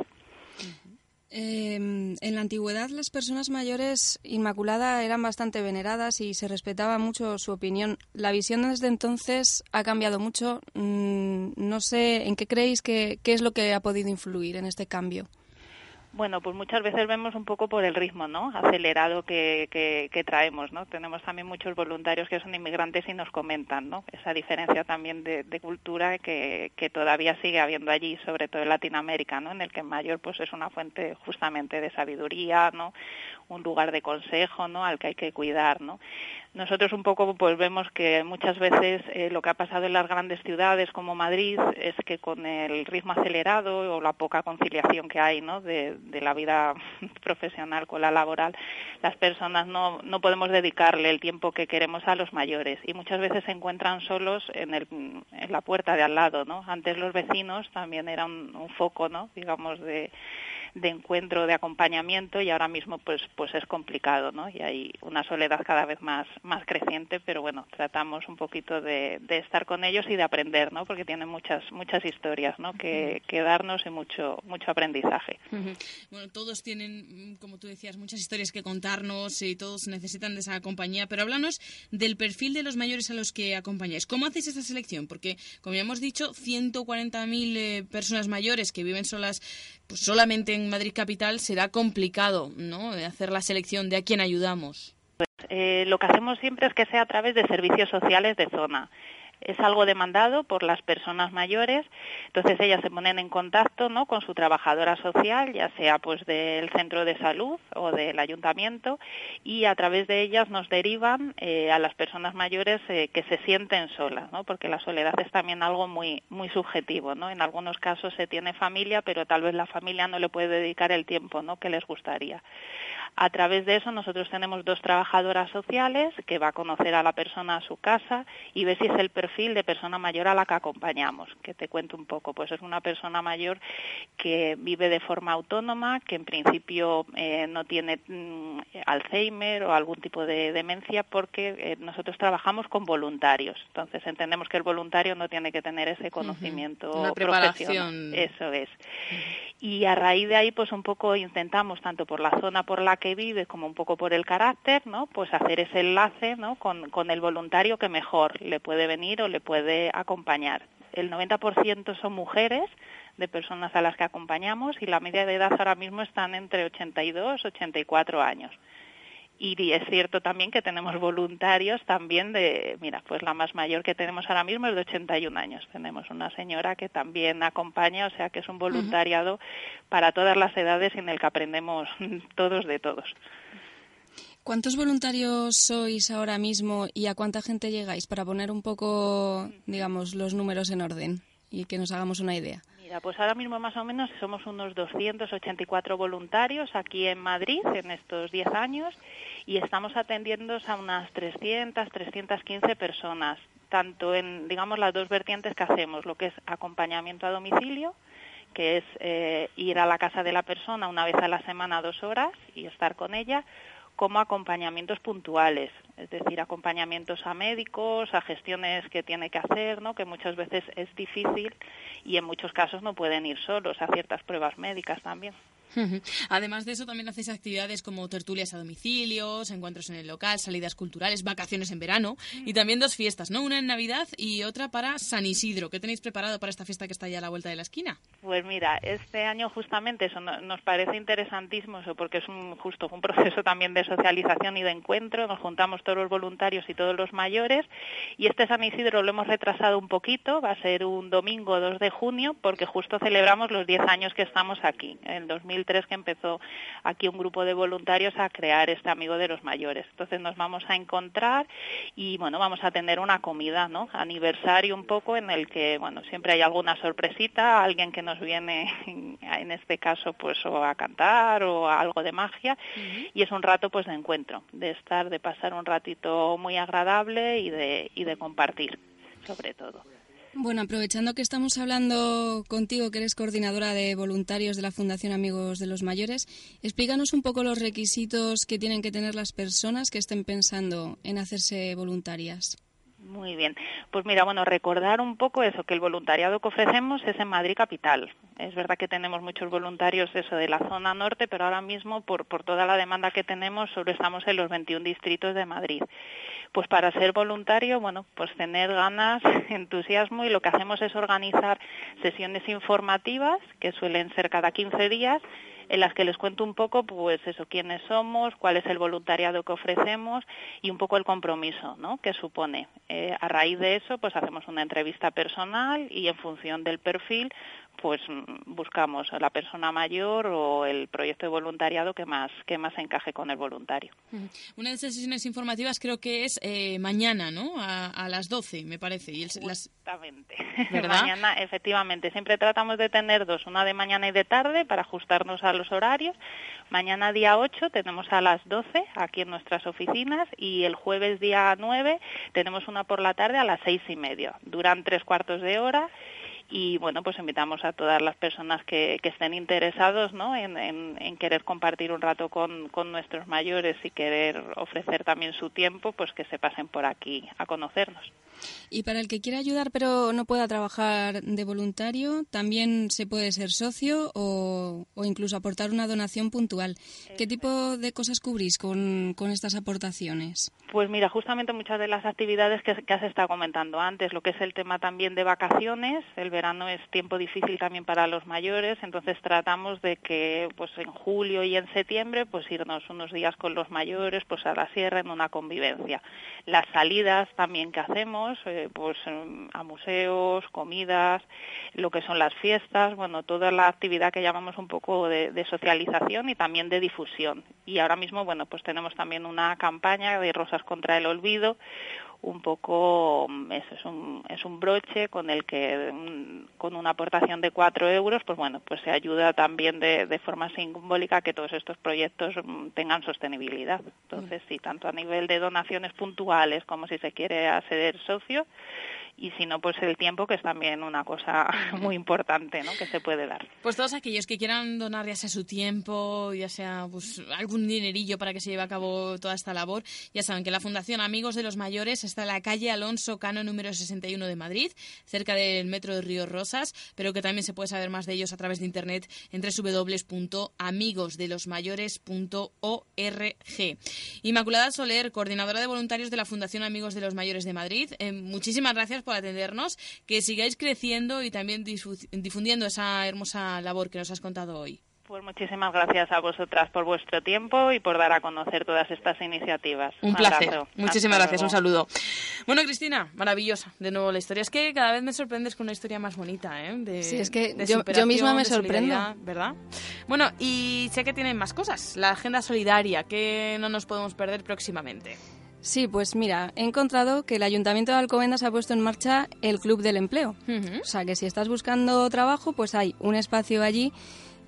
Eh, en la antigüedad las personas mayores Inmaculada eran bastante veneradas y se respetaba mucho su opinión. La visión desde entonces ha cambiado mucho. Mm, no sé en qué creéis que qué es lo que ha podido influir en este cambio. Bueno, pues muchas veces vemos un poco por el ritmo, ¿no? Acelerado que, traemos, ¿no? Tenemos también muchos voluntarios que son inmigrantes y nos comentan, ¿no? Esa diferencia también de, cultura que, que, todavía sigue habiendo allí, sobre todo en Latinoamérica, ¿no? En el que mayor, pues, es una fuente justamente de sabiduría, ¿no? Un lugar de consejo, ¿no? Al que hay que cuidar, ¿no? Nosotros un poco pues vemos que muchas veces eh, lo que ha pasado en las grandes ciudades como Madrid es que con el ritmo acelerado o la poca conciliación que hay de, la vida profesional con la laboral, las personas no, no podemos dedicarle el tiempo que queremos a los mayores y muchas veces se encuentran solos en, el, en la puerta de al lado. ¿no? Antes los vecinos también eran un, un foco, ¿no? digamos, de de encuentro, de acompañamiento y ahora mismo pues pues es complicado, ¿no? Y hay una soledad cada vez más más creciente, pero bueno, tratamos un poquito de, de estar con ellos y de aprender, ¿no? Porque tienen muchas muchas historias, ¿no? Que, que darnos y mucho mucho aprendizaje. Bueno, todos tienen, como tú decías, muchas historias que contarnos y todos necesitan de esa compañía, pero háblanos del perfil de los mayores a los que acompañáis. ¿Cómo hacéis esta selección? Porque, como ya hemos dicho, 140.000 eh, personas mayores que viven solas pues solamente en Madrid capital será complicado, ¿no? Hacer la selección de a quién ayudamos. Eh, lo que hacemos siempre es que sea a través de servicios sociales de zona. Es algo demandado por las personas mayores, entonces ellas se ponen en contacto ¿no? con su trabajadora social, ya sea pues del centro de salud o del ayuntamiento, y a través de ellas nos derivan eh, a las personas mayores eh, que se sienten solas, ¿no? porque la soledad es también algo muy, muy subjetivo. ¿no? En algunos casos se tiene familia, pero tal vez la familia no le puede dedicar el tiempo ¿no? que les gustaría. A través de eso nosotros tenemos dos trabajadoras sociales que va a conocer a la persona a su casa y ve si es el perfil de persona mayor a la que acompañamos. Que te cuento un poco, pues es una persona mayor que vive de forma autónoma, que en principio eh, no tiene mm, Alzheimer o algún tipo de demencia porque eh, nosotros trabajamos con voluntarios. Entonces entendemos que el voluntario no tiene que tener ese conocimiento Una preparación. Eso es. Y a raíz de ahí, pues un poco intentamos, tanto por la zona por la que vive como un poco por el carácter, ¿no? Pues hacer ese enlace, ¿no? Con, con el voluntario que mejor le puede venir o le puede acompañar. El 90% son mujeres de personas a las que acompañamos y la media de edad ahora mismo están entre 82 y 84 años. Y es cierto también que tenemos voluntarios también de, mira, pues la más mayor que tenemos ahora mismo es de 81 años. Tenemos una señora que también acompaña, o sea que es un voluntariado para todas las edades en el que aprendemos todos de todos. ¿Cuántos voluntarios sois ahora mismo y a cuánta gente llegáis para poner un poco, digamos, los números en orden y que nos hagamos una idea? Pues ahora mismo más o menos somos unos 284 voluntarios aquí en Madrid en estos 10 años y estamos atendiendo a unas 300, 315 personas, tanto en, digamos, las dos vertientes que hacemos, lo que es acompañamiento a domicilio, que es eh, ir a la casa de la persona una vez a la semana, dos horas, y estar con ella, como acompañamientos puntuales, es decir, acompañamientos a médicos, a gestiones que tiene que hacer, ¿no? que muchas veces es difícil y en muchos casos no pueden ir solos a ciertas pruebas médicas también. Además de eso, también hacéis actividades como tertulias a domicilios, encuentros en el local, salidas culturales, vacaciones en verano y también dos fiestas, ¿no? Una en Navidad y otra para San Isidro. ¿Qué tenéis preparado para esta fiesta que está ya a la vuelta de la esquina? Pues mira, este año justamente eso nos parece interesantísimo eso porque es un, justo un proceso también de socialización y de encuentro. Nos juntamos todos los voluntarios y todos los mayores y este San Isidro lo hemos retrasado un poquito. Va a ser un domingo 2 de junio porque justo celebramos los 10 años que estamos aquí. En 2000 que empezó aquí un grupo de voluntarios a crear este amigo de los mayores. Entonces nos vamos a encontrar y bueno, vamos a tener una comida, ¿no? Aniversario un poco en el que, bueno, siempre hay alguna sorpresita, alguien que nos viene en este caso pues o a cantar o a algo de magia y es un rato pues de encuentro, de estar, de pasar un ratito muy agradable y de, y de compartir sobre todo. Bueno, aprovechando que estamos hablando contigo, que eres coordinadora de voluntarios de la Fundación Amigos de los Mayores, explícanos un poco los requisitos que tienen que tener las personas que estén pensando en hacerse voluntarias. Muy bien. Pues mira, bueno, recordar un poco eso, que el voluntariado que ofrecemos es en Madrid Capital. Es verdad que tenemos muchos voluntarios eso de la zona norte, pero ahora mismo por, por toda la demanda que tenemos solo estamos en los 21 distritos de Madrid. Pues para ser voluntario, bueno, pues tener ganas, entusiasmo y lo que hacemos es organizar sesiones informativas que suelen ser cada 15 días en las que les cuento un poco, pues eso, quiénes somos, cuál es el voluntariado que ofrecemos y un poco el compromiso, ¿no? Que supone. Eh, a raíz de eso, pues hacemos una entrevista personal y en función del perfil, pues mm, buscamos a la persona mayor o el proyecto de voluntariado que más que más encaje con el voluntario. Una de esas sesiones informativas creo que es eh, mañana, ¿no? A, las 12, me parece. Y Exactamente. mañana, efectivamente. Siempre tratamos de tener dos, una de mañana y de tarde para ajustarnos a los horarios. Mañana día 8 tenemos a las 12 aquí en nuestras oficinas y el jueves día 9 tenemos una por la tarde a las seis y media. Duran tres cuartos de hora y bueno, pues invitamos a todas las personas que, estén interesados ¿no? en, querer compartir un rato con, con, nuestros mayores y querer ofrecer también su tiempo, pues que se pasen por aquí a conocernos. Y para el que quiera ayudar pero no pueda trabajar de voluntario, también se puede ser socio o, o incluso aportar una donación puntual. ¿Qué tipo de cosas cubrís con, con estas aportaciones? Pues mira, justamente muchas de las actividades que, que has estado comentando antes, lo que es el tema también de vacaciones, el verano es tiempo difícil también para los mayores, entonces tratamos de que pues en julio y en septiembre pues irnos unos días con los mayores pues a la sierra en una convivencia. Las salidas también que hacemos, eh, pues em, a museos, comidas, lo que son las fiestas, bueno, toda la actividad que llamamos un poco de, de socialización y también de difusión. Y ahora mismo, bueno, pues tenemos también una campaña de Rosas contra el Olvido, un poco mm, eso es un, es un broche con el que mm, con una aportación de cuatro euros pues bueno pues se ayuda también de, de forma simbólica a que todos estos proyectos mm, tengan sostenibilidad. Entonces sí tanto a nivel de donaciones puntuales como si se quiere acceder socio y si no, pues el tiempo, que es también una cosa muy importante ¿no? que se puede dar. Pues todos aquellos que quieran donar ya sea su tiempo, ya sea pues, algún dinerillo para que se lleve a cabo toda esta labor, ya saben que la Fundación Amigos de los Mayores está en la calle Alonso Cano número 61 de Madrid, cerca del metro de Río Rosas, pero que también se puede saber más de ellos a través de internet en www.amigosdelosmayores.org. Inmaculada Soler, coordinadora de voluntarios de la Fundación Amigos de los Mayores de Madrid, eh, muchísimas gracias por atendernos, que sigáis creciendo y también difundiendo esa hermosa labor que nos has contado hoy. Pues muchísimas gracias a vosotras por vuestro tiempo y por dar a conocer todas estas iniciativas. Un, placer. Muchísimas gracias. Un saludo. Bueno, Cristina, maravillosa. De nuevo la historia. Es que cada vez me sorprendes con una historia más bonita, ¿eh? De, sí, es que yo, yo, misma me sorprendo. ¿Verdad? Bueno, y sé que tienen más cosas. La agenda solidaria, que no nos podemos perder próximamente. Sí, pues mira, he encontrado que el Ayuntamiento de Alcobendas ha puesto en marcha el Club del Empleo. O sea, que si estás buscando trabajo, pues hay un espacio allí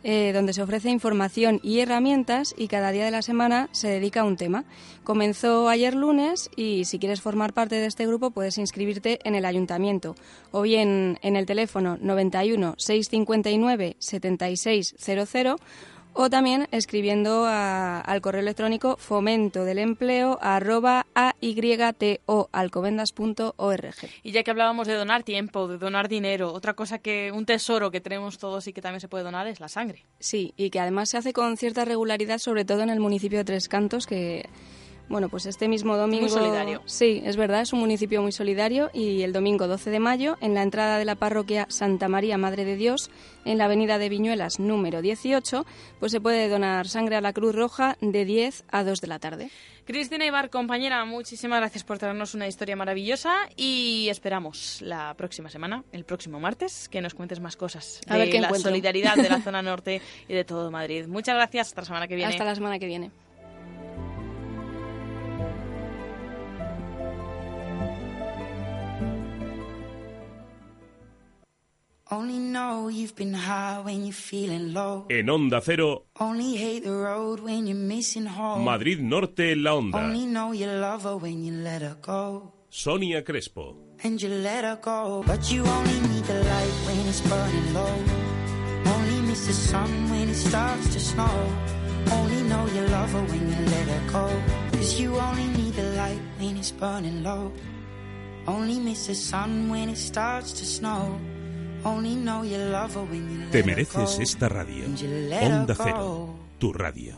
eh, donde se ofrece información y herramientas y cada día de la semana se dedica a un tema. Comenzó ayer lunes y si quieres formar parte de este grupo puedes inscribirte en el ayuntamiento o bien en el teléfono 91 659 7600 o también escribiendo a, al correo electrónico fomento del empleo arroba aytoalcobendas.org. Y ya que hablábamos de donar tiempo, de donar dinero, otra cosa que un tesoro que tenemos todos y que también se puede donar es la sangre. Sí, y que además se hace con cierta regularidad, sobre todo en el municipio de Tres Cantos, que bueno, pues este mismo domingo... Muy solidario. Sí, es verdad, es un municipio muy solidario y el domingo 12 de mayo, en la entrada de la parroquia Santa María Madre de Dios, en la avenida de Viñuelas número 18, pues se puede donar sangre a la Cruz Roja de 10 a 2 de la tarde. Cristina Ibar, compañera, muchísimas gracias por traernos una historia maravillosa y esperamos la próxima semana, el próximo martes, que nos cuentes más cosas a de la solidaridad de la zona norte y de todo Madrid. Muchas gracias, hasta la semana que viene. Hasta la semana que viene. En Onda Cero. Only hate the road when you're missing home. Madrid Norte en la Onda. Only know you love her when you let her go. Sonia Crespo. And you let her go. But you only need the light when it's burning low. Only miss the sun when it starts to snow. Te mereces esta radio. Onda Cero, tu radio.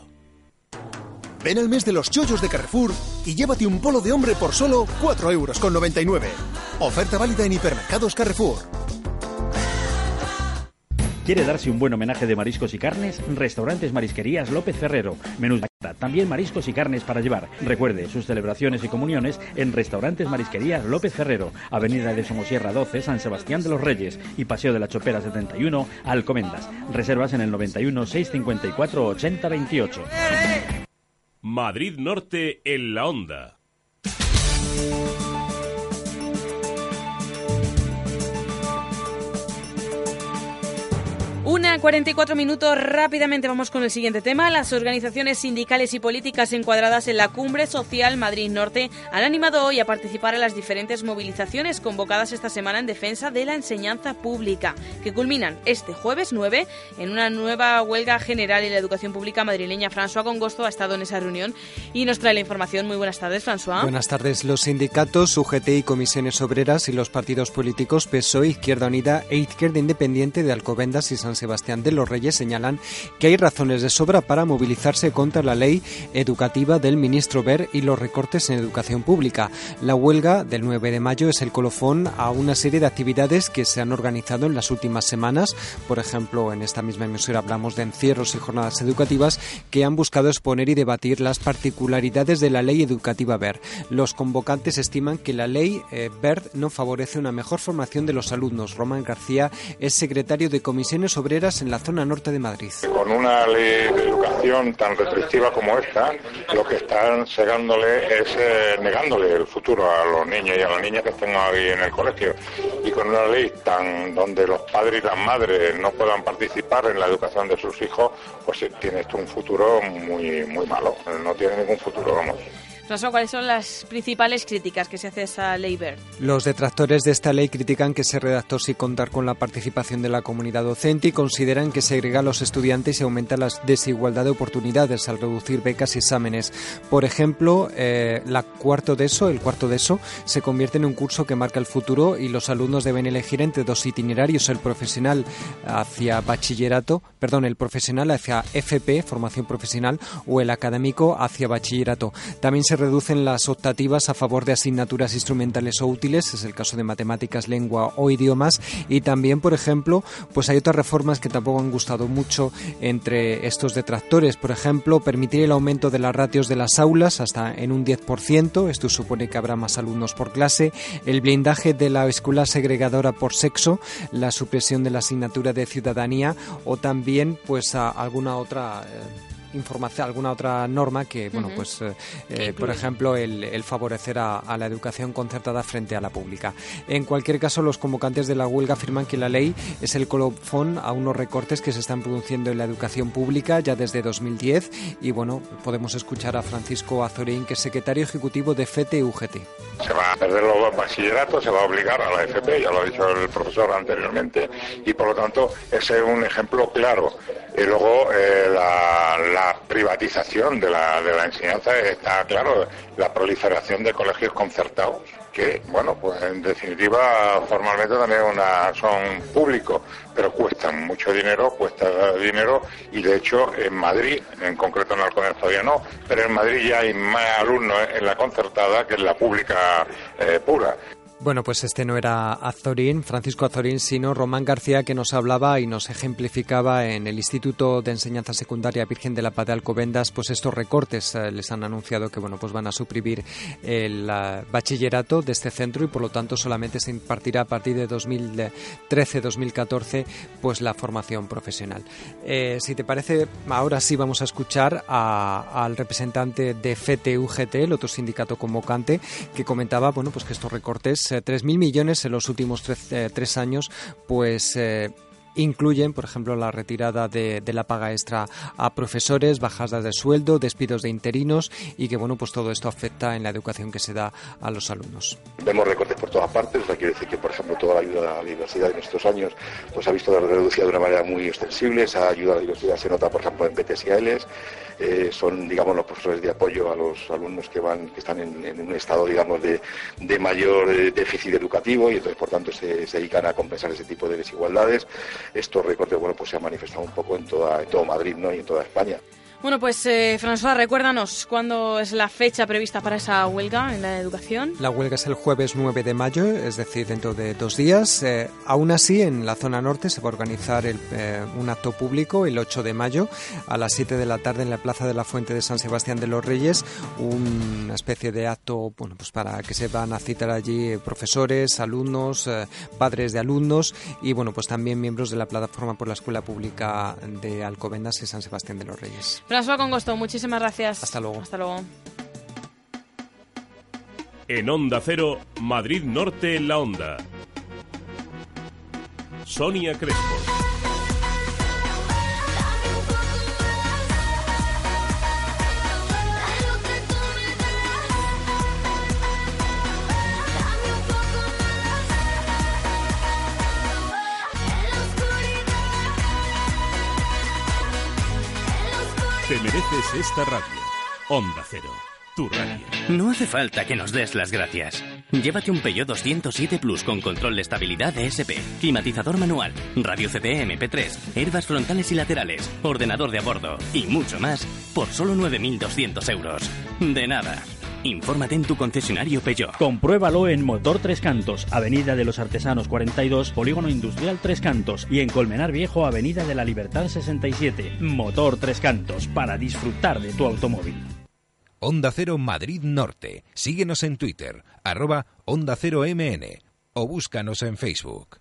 Ven al mes de los chollos de Carrefour y llévate un polo de hombre por solo 4,99 euros. Oferta válida en hipermercados Carrefour. ¿Quiere darse un buen homenaje de mariscos y carnes? Restaurantes Marisquerías López Ferrero. Menús también mariscos y carnes para llevar. Recuerde sus celebraciones y comuniones en Restaurantes Marisquerías López Ferrero, Avenida de Somosierra 12, San Sebastián de los Reyes y Paseo de la Chopera 71, Alcomendas. Reservas en el 91 654 8028. Madrid Norte en la Onda. Una 44 minutos, rápidamente vamos con el siguiente tema. Las organizaciones sindicales y políticas encuadradas en la Cumbre Social Madrid Norte han animado hoy a participar en las diferentes movilizaciones convocadas esta semana en defensa de la enseñanza pública, que culminan este jueves 9 en una nueva huelga general en la educación pública madrileña. François Congosto ha estado en esa reunión y nos trae la información. Muy buenas tardes, François. Buenas tardes. Los sindicatos, UGT y comisiones obreras y los partidos políticos PSOE, Izquierda Unida e Izquierda Independiente de Alcobendas y San Sebastián Sebastián de los Reyes señalan que hay razones de sobra para movilizarse contra la ley educativa del ministro Ver y los recortes en educación pública. La huelga del 9 de mayo es el colofón a una serie de actividades que se han organizado en las últimas semanas. Por ejemplo, en esta misma emisora hablamos de encierros y jornadas educativas que han buscado exponer y debatir las particularidades de la ley educativa BER. Los convocantes estiman que la ley eh, no favorece una mejor formación de los alumnos. Román García es secretario de Comisiones En la zona norte de Madrid. Con una ley de educación tan restrictiva como esta, lo que están cegándole es eh, negándole el futuro a los niños y a las niñas que estén ahí en el colegio. Y con una ley tan donde los padres y las madres no puedan participar en la educación de sus hijos, pues eh, tiene esto un futuro muy, muy malo. No tiene ningún futuro, vamos. François, ¿cuáles son las principales críticas que se hace a esa ley BERT? Los detractores de esta ley critican que se redactó sin contar con la participación de la comunidad docente y consideran que segrega a los estudiantes y aumenta la desigualdad de oportunidades al reducir becas y exámenes. Por ejemplo, eh, la cuarto de eso, el cuarto de eso, se convierte en un curso que marca el futuro y los alumnos deben elegir entre dos itinerarios, el profesional hacia bachillerato, perdón, el profesional hacia FP, formación profesional, o el académico hacia bachillerato. También se reducen las optativas a favor de asignaturas instrumentales o útiles, es el caso de matemáticas, lengua o idiomas, y también, por ejemplo, pues hay otras reformas que tampoco han gustado mucho entre estos detractores, por ejemplo, permitir el aumento de las ratios de las aulas hasta en un 10%, esto supone que habrá más alumnos por clase, el blindaje de la escuela segregadora por sexo, la supresión de la asignatura de ciudadanía o también pues a alguna otra eh, información, alguna otra norma que, bueno, Ujú. pues, eh, eh, por ejemplo, el, el favorecer a, a la educación concertada frente a la pública. En cualquier caso, los convocantes de la huelga afirman que la ley es el colofón a unos recortes que se están produciendo en la educación pública ya desde 2010 y, bueno, podemos escuchar a Francisco Azorín, que es secretario ejecutivo de FETE UGT. Se va a perder los bachilleratos, se va a obligar a la FP, ya lo ha dicho el profesor anteriormente, y por lo tanto ese es un ejemplo claro. Y luego eh, la, la privatización de la, de la enseñanza está claro, la proliferación de colegios concertados que, bueno, pues en definitiva formalmente también son públicos, pero cuestan mucho dinero, cuesta dinero y de hecho en Madrid, en concreto en Alcobendas todavía no, pero en Madrid ya hay más alumnos en la concertada que en la pública eh, pura. Bueno, pues este no era Azorín, Francisco Azorín, sino Román García, que nos hablaba y nos ejemplificaba en el Instituto de Enseñanza Secundaria Virgen de la Paz de Alcobendas, pues estos recortes eh, les han anunciado que bueno, pues van a suprimir el eh, bachillerato de este centro y por lo tanto solamente se impartirá a partir de 2013-2014 pues la formación profesional. Eh, si te parece, ahora sí vamos a escuchar a- al representante de FETE-UGT, el otro sindicato convocante, que comentaba bueno, pues que estos recortes, 3.000 millones en los últimos tres, eh, tres años, pues... eh, Incluyen, por ejemplo, la retirada de, la paga extra a profesores, bajadas de sueldo, despidos de interinos y que, bueno, pues todo esto afecta en la educación que se da a los alumnos. Vemos recortes por todas partes, o sea, quiere decir que, por ejemplo, toda la ayuda a la diversidad en estos años pues, ha visto reducida de una manera muy extensible. Esa ayuda a la diversidad se nota, por ejemplo, en PTS y ALs. Eh, son, digamos, los profesores de apoyo a los alumnos que van, que están en, en un estado, digamos, de, de mayor eh, déficit educativo y entonces, por tanto, se, se dedican a compensar ese tipo de desigualdades. Estos recortes, bueno, pues se han manifestado un poco en toda, en todo Madrid, ¿no? Y en toda España. Bueno, pues eh, François, recuérdanos cuándo es la fecha prevista para esa huelga en la educación. La huelga es el jueves 9 de mayo, es decir, dentro de dos días. Eh, aún así, en la zona norte se va a organizar el, eh, un acto público el 8 de mayo a las 7 de la tarde en la Plaza de la Fuente de San Sebastián de los Reyes. Una especie de acto bueno, pues para que se van a citar allí eh, profesores, alumnos, eh, padres de alumnos y bueno, pues también miembros de la plataforma por la Escuela Pública de Alcobendas y San Sebastián de los Reyes. François Congosto, muchísimas gracias. Hasta luego. Hasta luego. En Onda Cero, Madrid Norte en la Onda. Sonia Crespo. Esta radio. Onda Cero, tu radio. No hace falta que nos des las gracias. Llévate un Peugeot 207 Plus con control de estabilidad DSP, climatizador manual, radio CD MP3, herbas frontales y laterales, ordenador de a bordo y mucho más por solo 9.200 euros. De nada. Infórmate en tu concesionario Peugeot. Compruébalo en Motor Tres Cantos, Avenida de los Artesanos 42, Polígono Industrial Tres Cantos y en Colmenar Viejo, Avenida de la Libertad 67. Motor Tres Cantos, para disfrutar de tu automóvil. Onda Cero Madrid Norte. Síguenos en Twitter, arroba Onda Cero MN o búscanos en Facebook.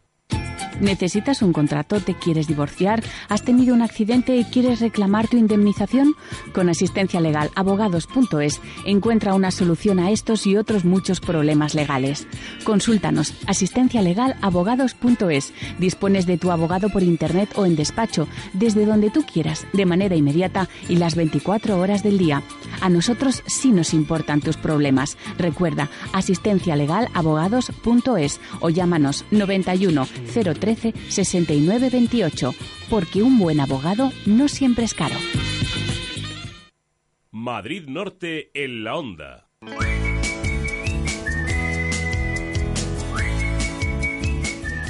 ¿Necesitas un contrato? ¿Te quieres divorciar? ¿Has tenido un accidente y quieres reclamar tu indemnización? Con Asistencia Legal Abogados.es encuentra una solución a estos y otros muchos problemas legales. Consúltanos Asistencia Legal Abogados.es. Dispones de tu abogado por internet o en despacho, desde donde tú quieras, de manera inmediata y las 24 horas del día. A nosotros sí nos importan tus problemas. Recuerda Asistencia Legal Abogados.es o llámanos 91 013 6928, porque un buen abogado no siempre es caro. Madrid Norte en la onda.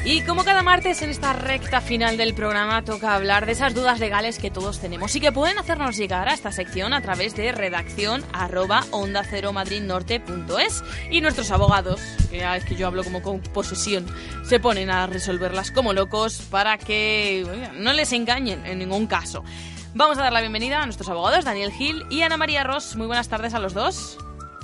Y como cada martes en esta recta final del programa toca hablar de esas dudas legales que todos tenemos y que pueden hacernos llegar a esta sección a través de redacción arroba onda cero madridnorte.es y nuestros abogados, que es que yo hablo como con posesión, se ponen a resolverlas como locos para que no les engañen en ningún caso. Vamos a dar la bienvenida a nuestros abogados, Daniel Gil y Ana María Ross. Muy buenas tardes a los dos.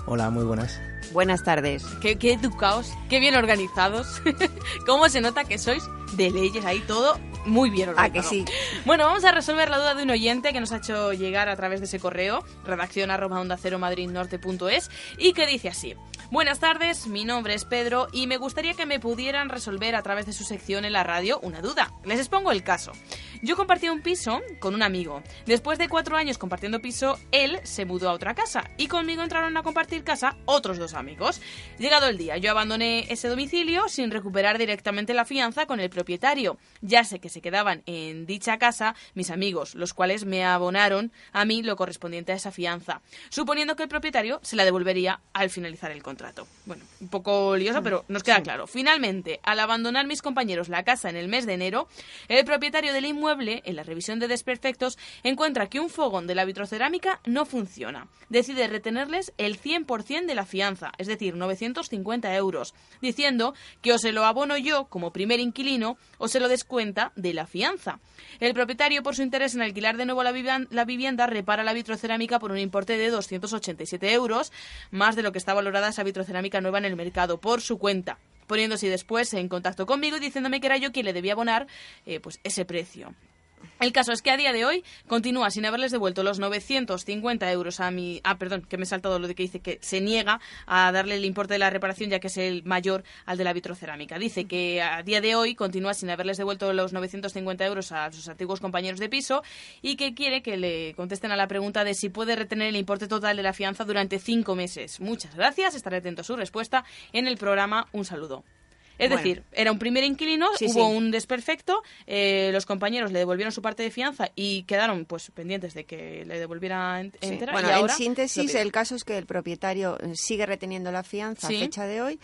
Hola, muy buenas. Buenas tardes. Qué, qué educados, qué bien organizados. ¿Cómo se nota que sois de leyes ahí todo muy bien organizado? Ah, que sí. Bueno, vamos a resolver la duda de un oyente que nos ha hecho llegar a través de ese correo, redacción arroba onda cero madridnorte.es, y que dice así. Buenas tardes, mi nombre es Pedro y me gustaría que me pudieran resolver a través de su sección en la radio una duda. Les expongo el caso. Yo compartí un piso con un amigo. Después de cuatro años compartiendo piso, él se mudó a otra casa y conmigo entraron a compartir casa otros dos amigos. Llegado el día, yo abandoné ese domicilio sin recuperar directamente la fianza con el propietario. Ya sé que se quedaban en dicha casa mis amigos, los cuales me abonaron a mí lo correspondiente a esa fianza, suponiendo que el propietario se la devolvería al finalizar el contrato. Bueno, un poco lioso, pero nos queda claro. Finalmente, al abandonar mis compañeros la casa en el mes de enero, el propietario del inmueble en la revisión de desperfectos, encuentra que un fogón de la vitrocerámica no funciona. Decide retenerles el 100% de la fianza, es decir, 950 euros, diciendo que o se lo abono yo como primer inquilino o se lo descuenta de la fianza. El propietario, por su interés en alquilar de nuevo la, vivienda, repara la vitrocerámica por un importe de 287 euros, más de lo que está valorada esa vitrocerámica nueva en el mercado, por su cuenta poniéndose después en contacto conmigo y diciéndome que era yo quien le debía abonar eh, pues ese precio. El caso es que a día de hoy continúa sin haberles devuelto los 950 euros a mi... Ah, perdón, que me he saltado lo de que dice que se niega a darle el importe de la reparación ya que es el mayor al de la vitrocerámica. Dice que a día de hoy continúa sin haberles devuelto los 950 euros a sus antiguos compañeros de piso y que quiere que le contesten a la pregunta de si puede retener el importe total de la fianza durante cinco meses. Muchas gracias, estaré atento a su respuesta en el programa. Un saludo. Es Bueno. decir, era un primer inquilino, Sí, hubo sí. un desperfecto, eh, los compañeros le devolvieron su parte de fianza y quedaron pues pendientes de que le devolviera entera. Bueno, y ahora en síntesis, el caso es que el propietario eh, sigue reteniendo la fianza a fecha de hoy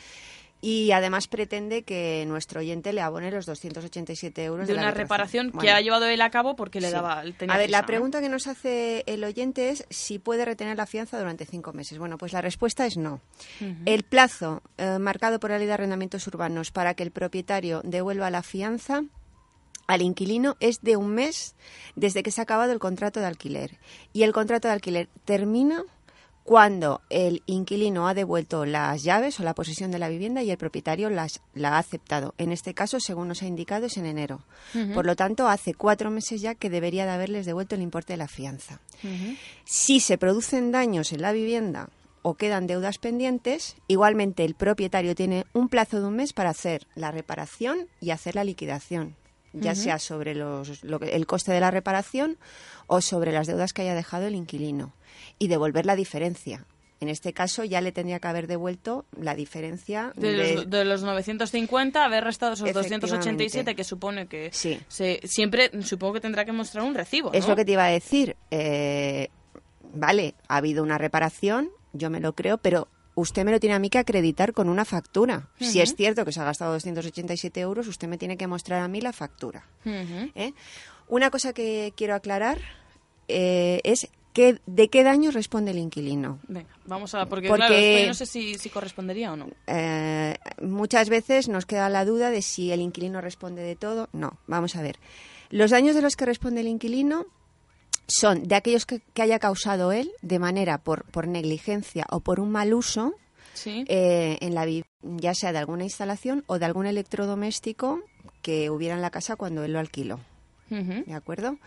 y además pretende que nuestro oyente le abone los 287 euros de la una reparación que Bueno. ha llevado él a cabo porque le Sí. daba tenía A ver, prisa, la ¿no? pregunta que nos hace el oyente es si puede retener la fianza durante cinco meses. Bueno, pues la respuesta es no. El plazo eh, marcado por la ley de arrendamientos urbanos para que el propietario devuelva la fianza al inquilino es de un mes desde que se ha acabado el contrato de alquiler. Y el contrato de alquiler termina cuando el inquilino ha devuelto las llaves o la posesión de la vivienda y el propietario las, la ha aceptado. En este caso, según nos ha indicado, es en enero. Por lo tanto, hace cuatro meses ya que debería de haberles devuelto el importe de la fianza. Si se producen daños en la vivienda o quedan deudas pendientes, igualmente el propietario tiene un plazo de un mes para hacer la reparación y hacer la liquidación, ya sea sobre los, lo que- el coste de la reparación o sobre las deudas que haya dejado el inquilino y devolver la diferencia. En este caso ya le tendría que haber devuelto la diferencia De, de- los, de los 950, haber restado esos 287, Efectivamente. que supone que Sí. se, siempre, supongo que tendrá que mostrar un recibo, Es lo que te iba a decir. Eh, vale, ha habido una reparación, yo me lo creo, pero usted me lo tiene a mí que acreditar con una factura. Si es cierto que se ha gastado 287 euros, usted me tiene que mostrar a mí la factura. ¿eh? Una cosa que quiero aclarar eh, es que, de qué daño responde el inquilino. Venga, vamos a... Porque, Porque- claro, yo no sé si, si correspondería o no. Eh, muchas veces nos queda la duda de si el inquilino responde de todo. No, vamos a ver. Los daños de los que responde el inquilino son de aquellos que, que haya causado él de manera por, por negligencia o por un mal uso, Sí. eh, en la ya sea de alguna instalación o de algún electrodoméstico que hubiera en la casa cuando él lo alquiló. ¿De acuerdo?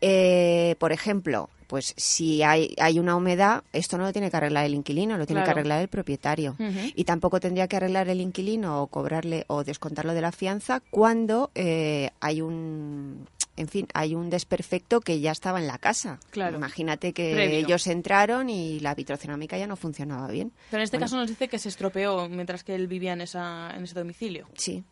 Eh, por ejemplo, pues si hay, hay una humedad, esto no lo tiene que arreglar el inquilino, lo tiene que arreglar el propietario. Y tampoco tendría que arreglar el inquilino o cobrarle o descontarlo de la fianza cuando eh, hay un en fin, hay un desperfecto que ya estaba en la casa. Claro. Imagínate que Previo. ellos entraron y la vitrocerámica ya no funcionaba bien. Pero en este Bueno, caso nos dice que se estropeó mientras que él vivía en, esa, en ese domicilio. Sí.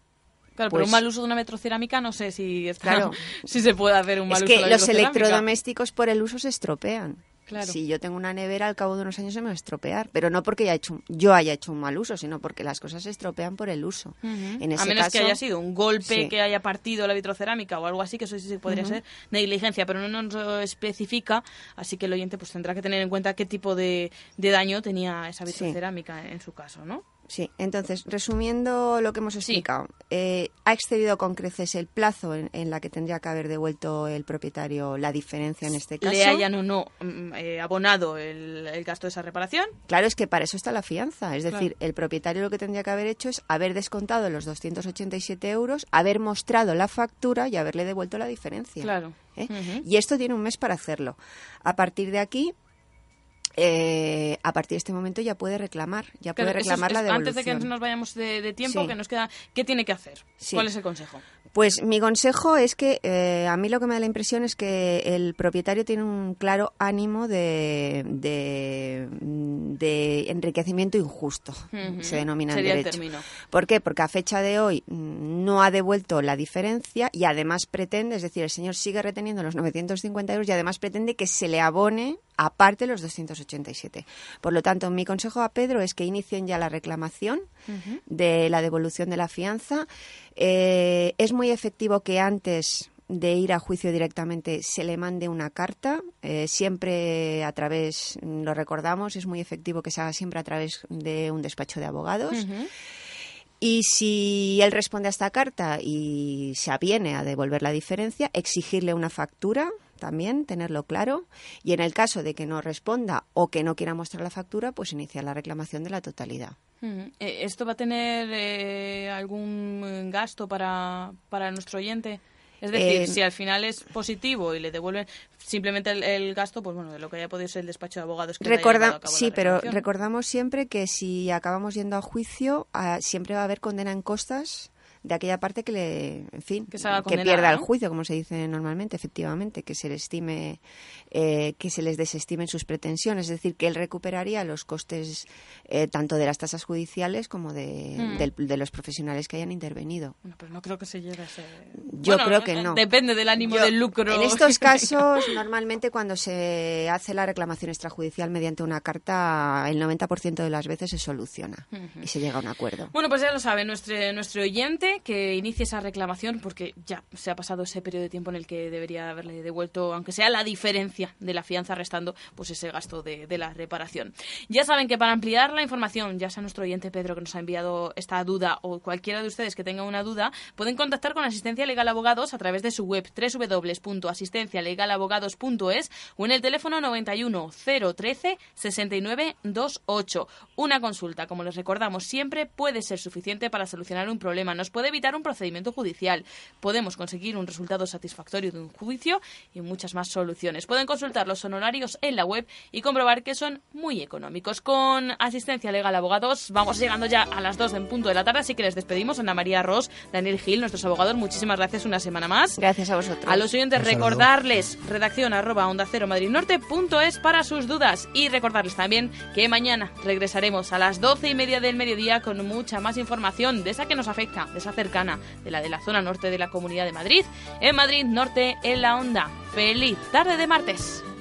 Claro, Pues- pero un mal uso de una metrocerámica no sé si, está- Claro. si se puede hacer un mal Es uso de que la los electrodomésticos por el uso se estropean. Claro. Si yo tengo una nevera, al cabo de unos años se me va a estropear. Pero no porque haya hecho, yo haya hecho un mal uso, sino porque las cosas se estropean por el uso. Ujú. En ese a menos que caso- haya sido un golpe Sí. que haya partido la vitrocerámica o algo así, que eso sí podría ser negligencia, pero no nos lo especifica, así que el oyente pues tendrá que tener en cuenta qué tipo de, de daño tenía esa Sí. vitrocerámica en su caso, ¿no? Sí, entonces, resumiendo lo que hemos explicado, eh, ha excedido con creces el plazo en, en la que tendría que haber devuelto el propietario la diferencia en este caso. Le hayan o no mm, eh, abonado el, el gasto de esa reparación. Claro, es que para eso está la fianza. Es Claro. decir, el propietario lo que tendría que haber hecho es haber descontado los 287 euros, haber mostrado la factura y haberle devuelto la diferencia. Claro. ¿eh? Y esto tiene un mes para hacerlo. A partir de aquí, eh, a partir de este momento ya puede reclamar, ya puede Claro, eso es- reclamar la devolución. Antes de que nos vayamos de, de tiempo, Sí. que nos queda, ¿qué tiene que hacer? Sí. ¿Cuál es el consejo? Pues mi consejo es que eh, a mí lo que me da la impresión es que el propietario tiene un claro ánimo de, de, de enriquecimiento injusto, se denomina en Sería el derecho. término. ¿Por qué? Porque a fecha de hoy no ha devuelto la diferencia y además pretende, es decir, el señor sigue reteniendo los 950 euros y además pretende que se le abone aparte los 287. Por lo tanto, mi consejo a Pedro es que inicien ya la reclamación de la devolución de la fianza. Eh, es muy efectivo que antes de ir a juicio directamente se le mande una carta, eh, siempre a través, lo recordamos, es muy efectivo que se haga siempre a través de un despacho de abogados. Y si él responde a esta carta y se aviene a devolver la diferencia, exigirle una factura también, tenerlo claro. Y en el caso de que no responda o que no quiera mostrar la factura, pues iniciar la reclamación de la totalidad. Ujú. Eh, ¿Esto va a tener eh, algún eh, gasto para, para nuestro oyente? Es decir, Eh, si al final es positivo y le devuelven simplemente el, el gasto, pues bueno, de lo que haya podido ser el despacho de abogados que Recorda- a cabo sí, la pero recordamos siempre que si acabamos yendo a juicio, ah, siempre va a haber condena en costas de aquella parte que le, en fin, Que pierda el juicio, como se dice normalmente, efectivamente, que se le estime, eh, que se les desestimen sus pretensiones, es decir, que él recuperaría los costes eh, tanto de las tasas judiciales como de, Mm. del- de los profesionales que hayan intervenido. Bueno, pero no creo que se llegue a ese... Yo Bueno, creo que no. Depende del ánimo Yo- del lucro. En estos casos, normalmente cuando se hace la reclamación extrajudicial mediante una carta, el 90% de las veces se soluciona y se llega a un acuerdo. Bueno, pues ya lo sabe nuestro, nuestro oyente que inicie esa reclamación porque ya se ha pasado ese periodo de tiempo en el que debería haberle devuelto, aunque sea la diferencia de la fianza restando, pues ese gasto de, la reparación. Ya saben que para ampliar la información, ya sea nuestro oyente Pedro que nos ha enviado esta duda o cualquiera de ustedes que tenga una duda, pueden contactar con Asistencia Legal Abogados a través de su web www.asistencialegalabogados.es o en el teléfono 91 013 69 28. Una consulta, como les recordamos siempre, puede ser suficiente para solucionar un problema. Nos puede evitar un procedimiento judicial. Podemos conseguir un resultado satisfactorio de un juicio y muchas más soluciones. Pueden consultar los honorarios en la web y comprobar que son muy económicos. Con Asistencia Legal Abogados vamos llegando ya a las 2 en punto de la tarde, así que les despedimos. Ana María Ross, Daniel Gil, nuestros abogados, muchísimas gracias una semana más. Gracias a vosotros. A los oyentes recordarles redacción arroba onda cero madrid norte punto es para sus dudas y recordarles también que mañana regresaremos a las doce y media del mediodía con mucha más información de esa que nos afecta, de esa cercana, de la de la zona norte de la Comunidad de Madrid, en Madrid Norte en la onda. Feliz tarde de martes. です。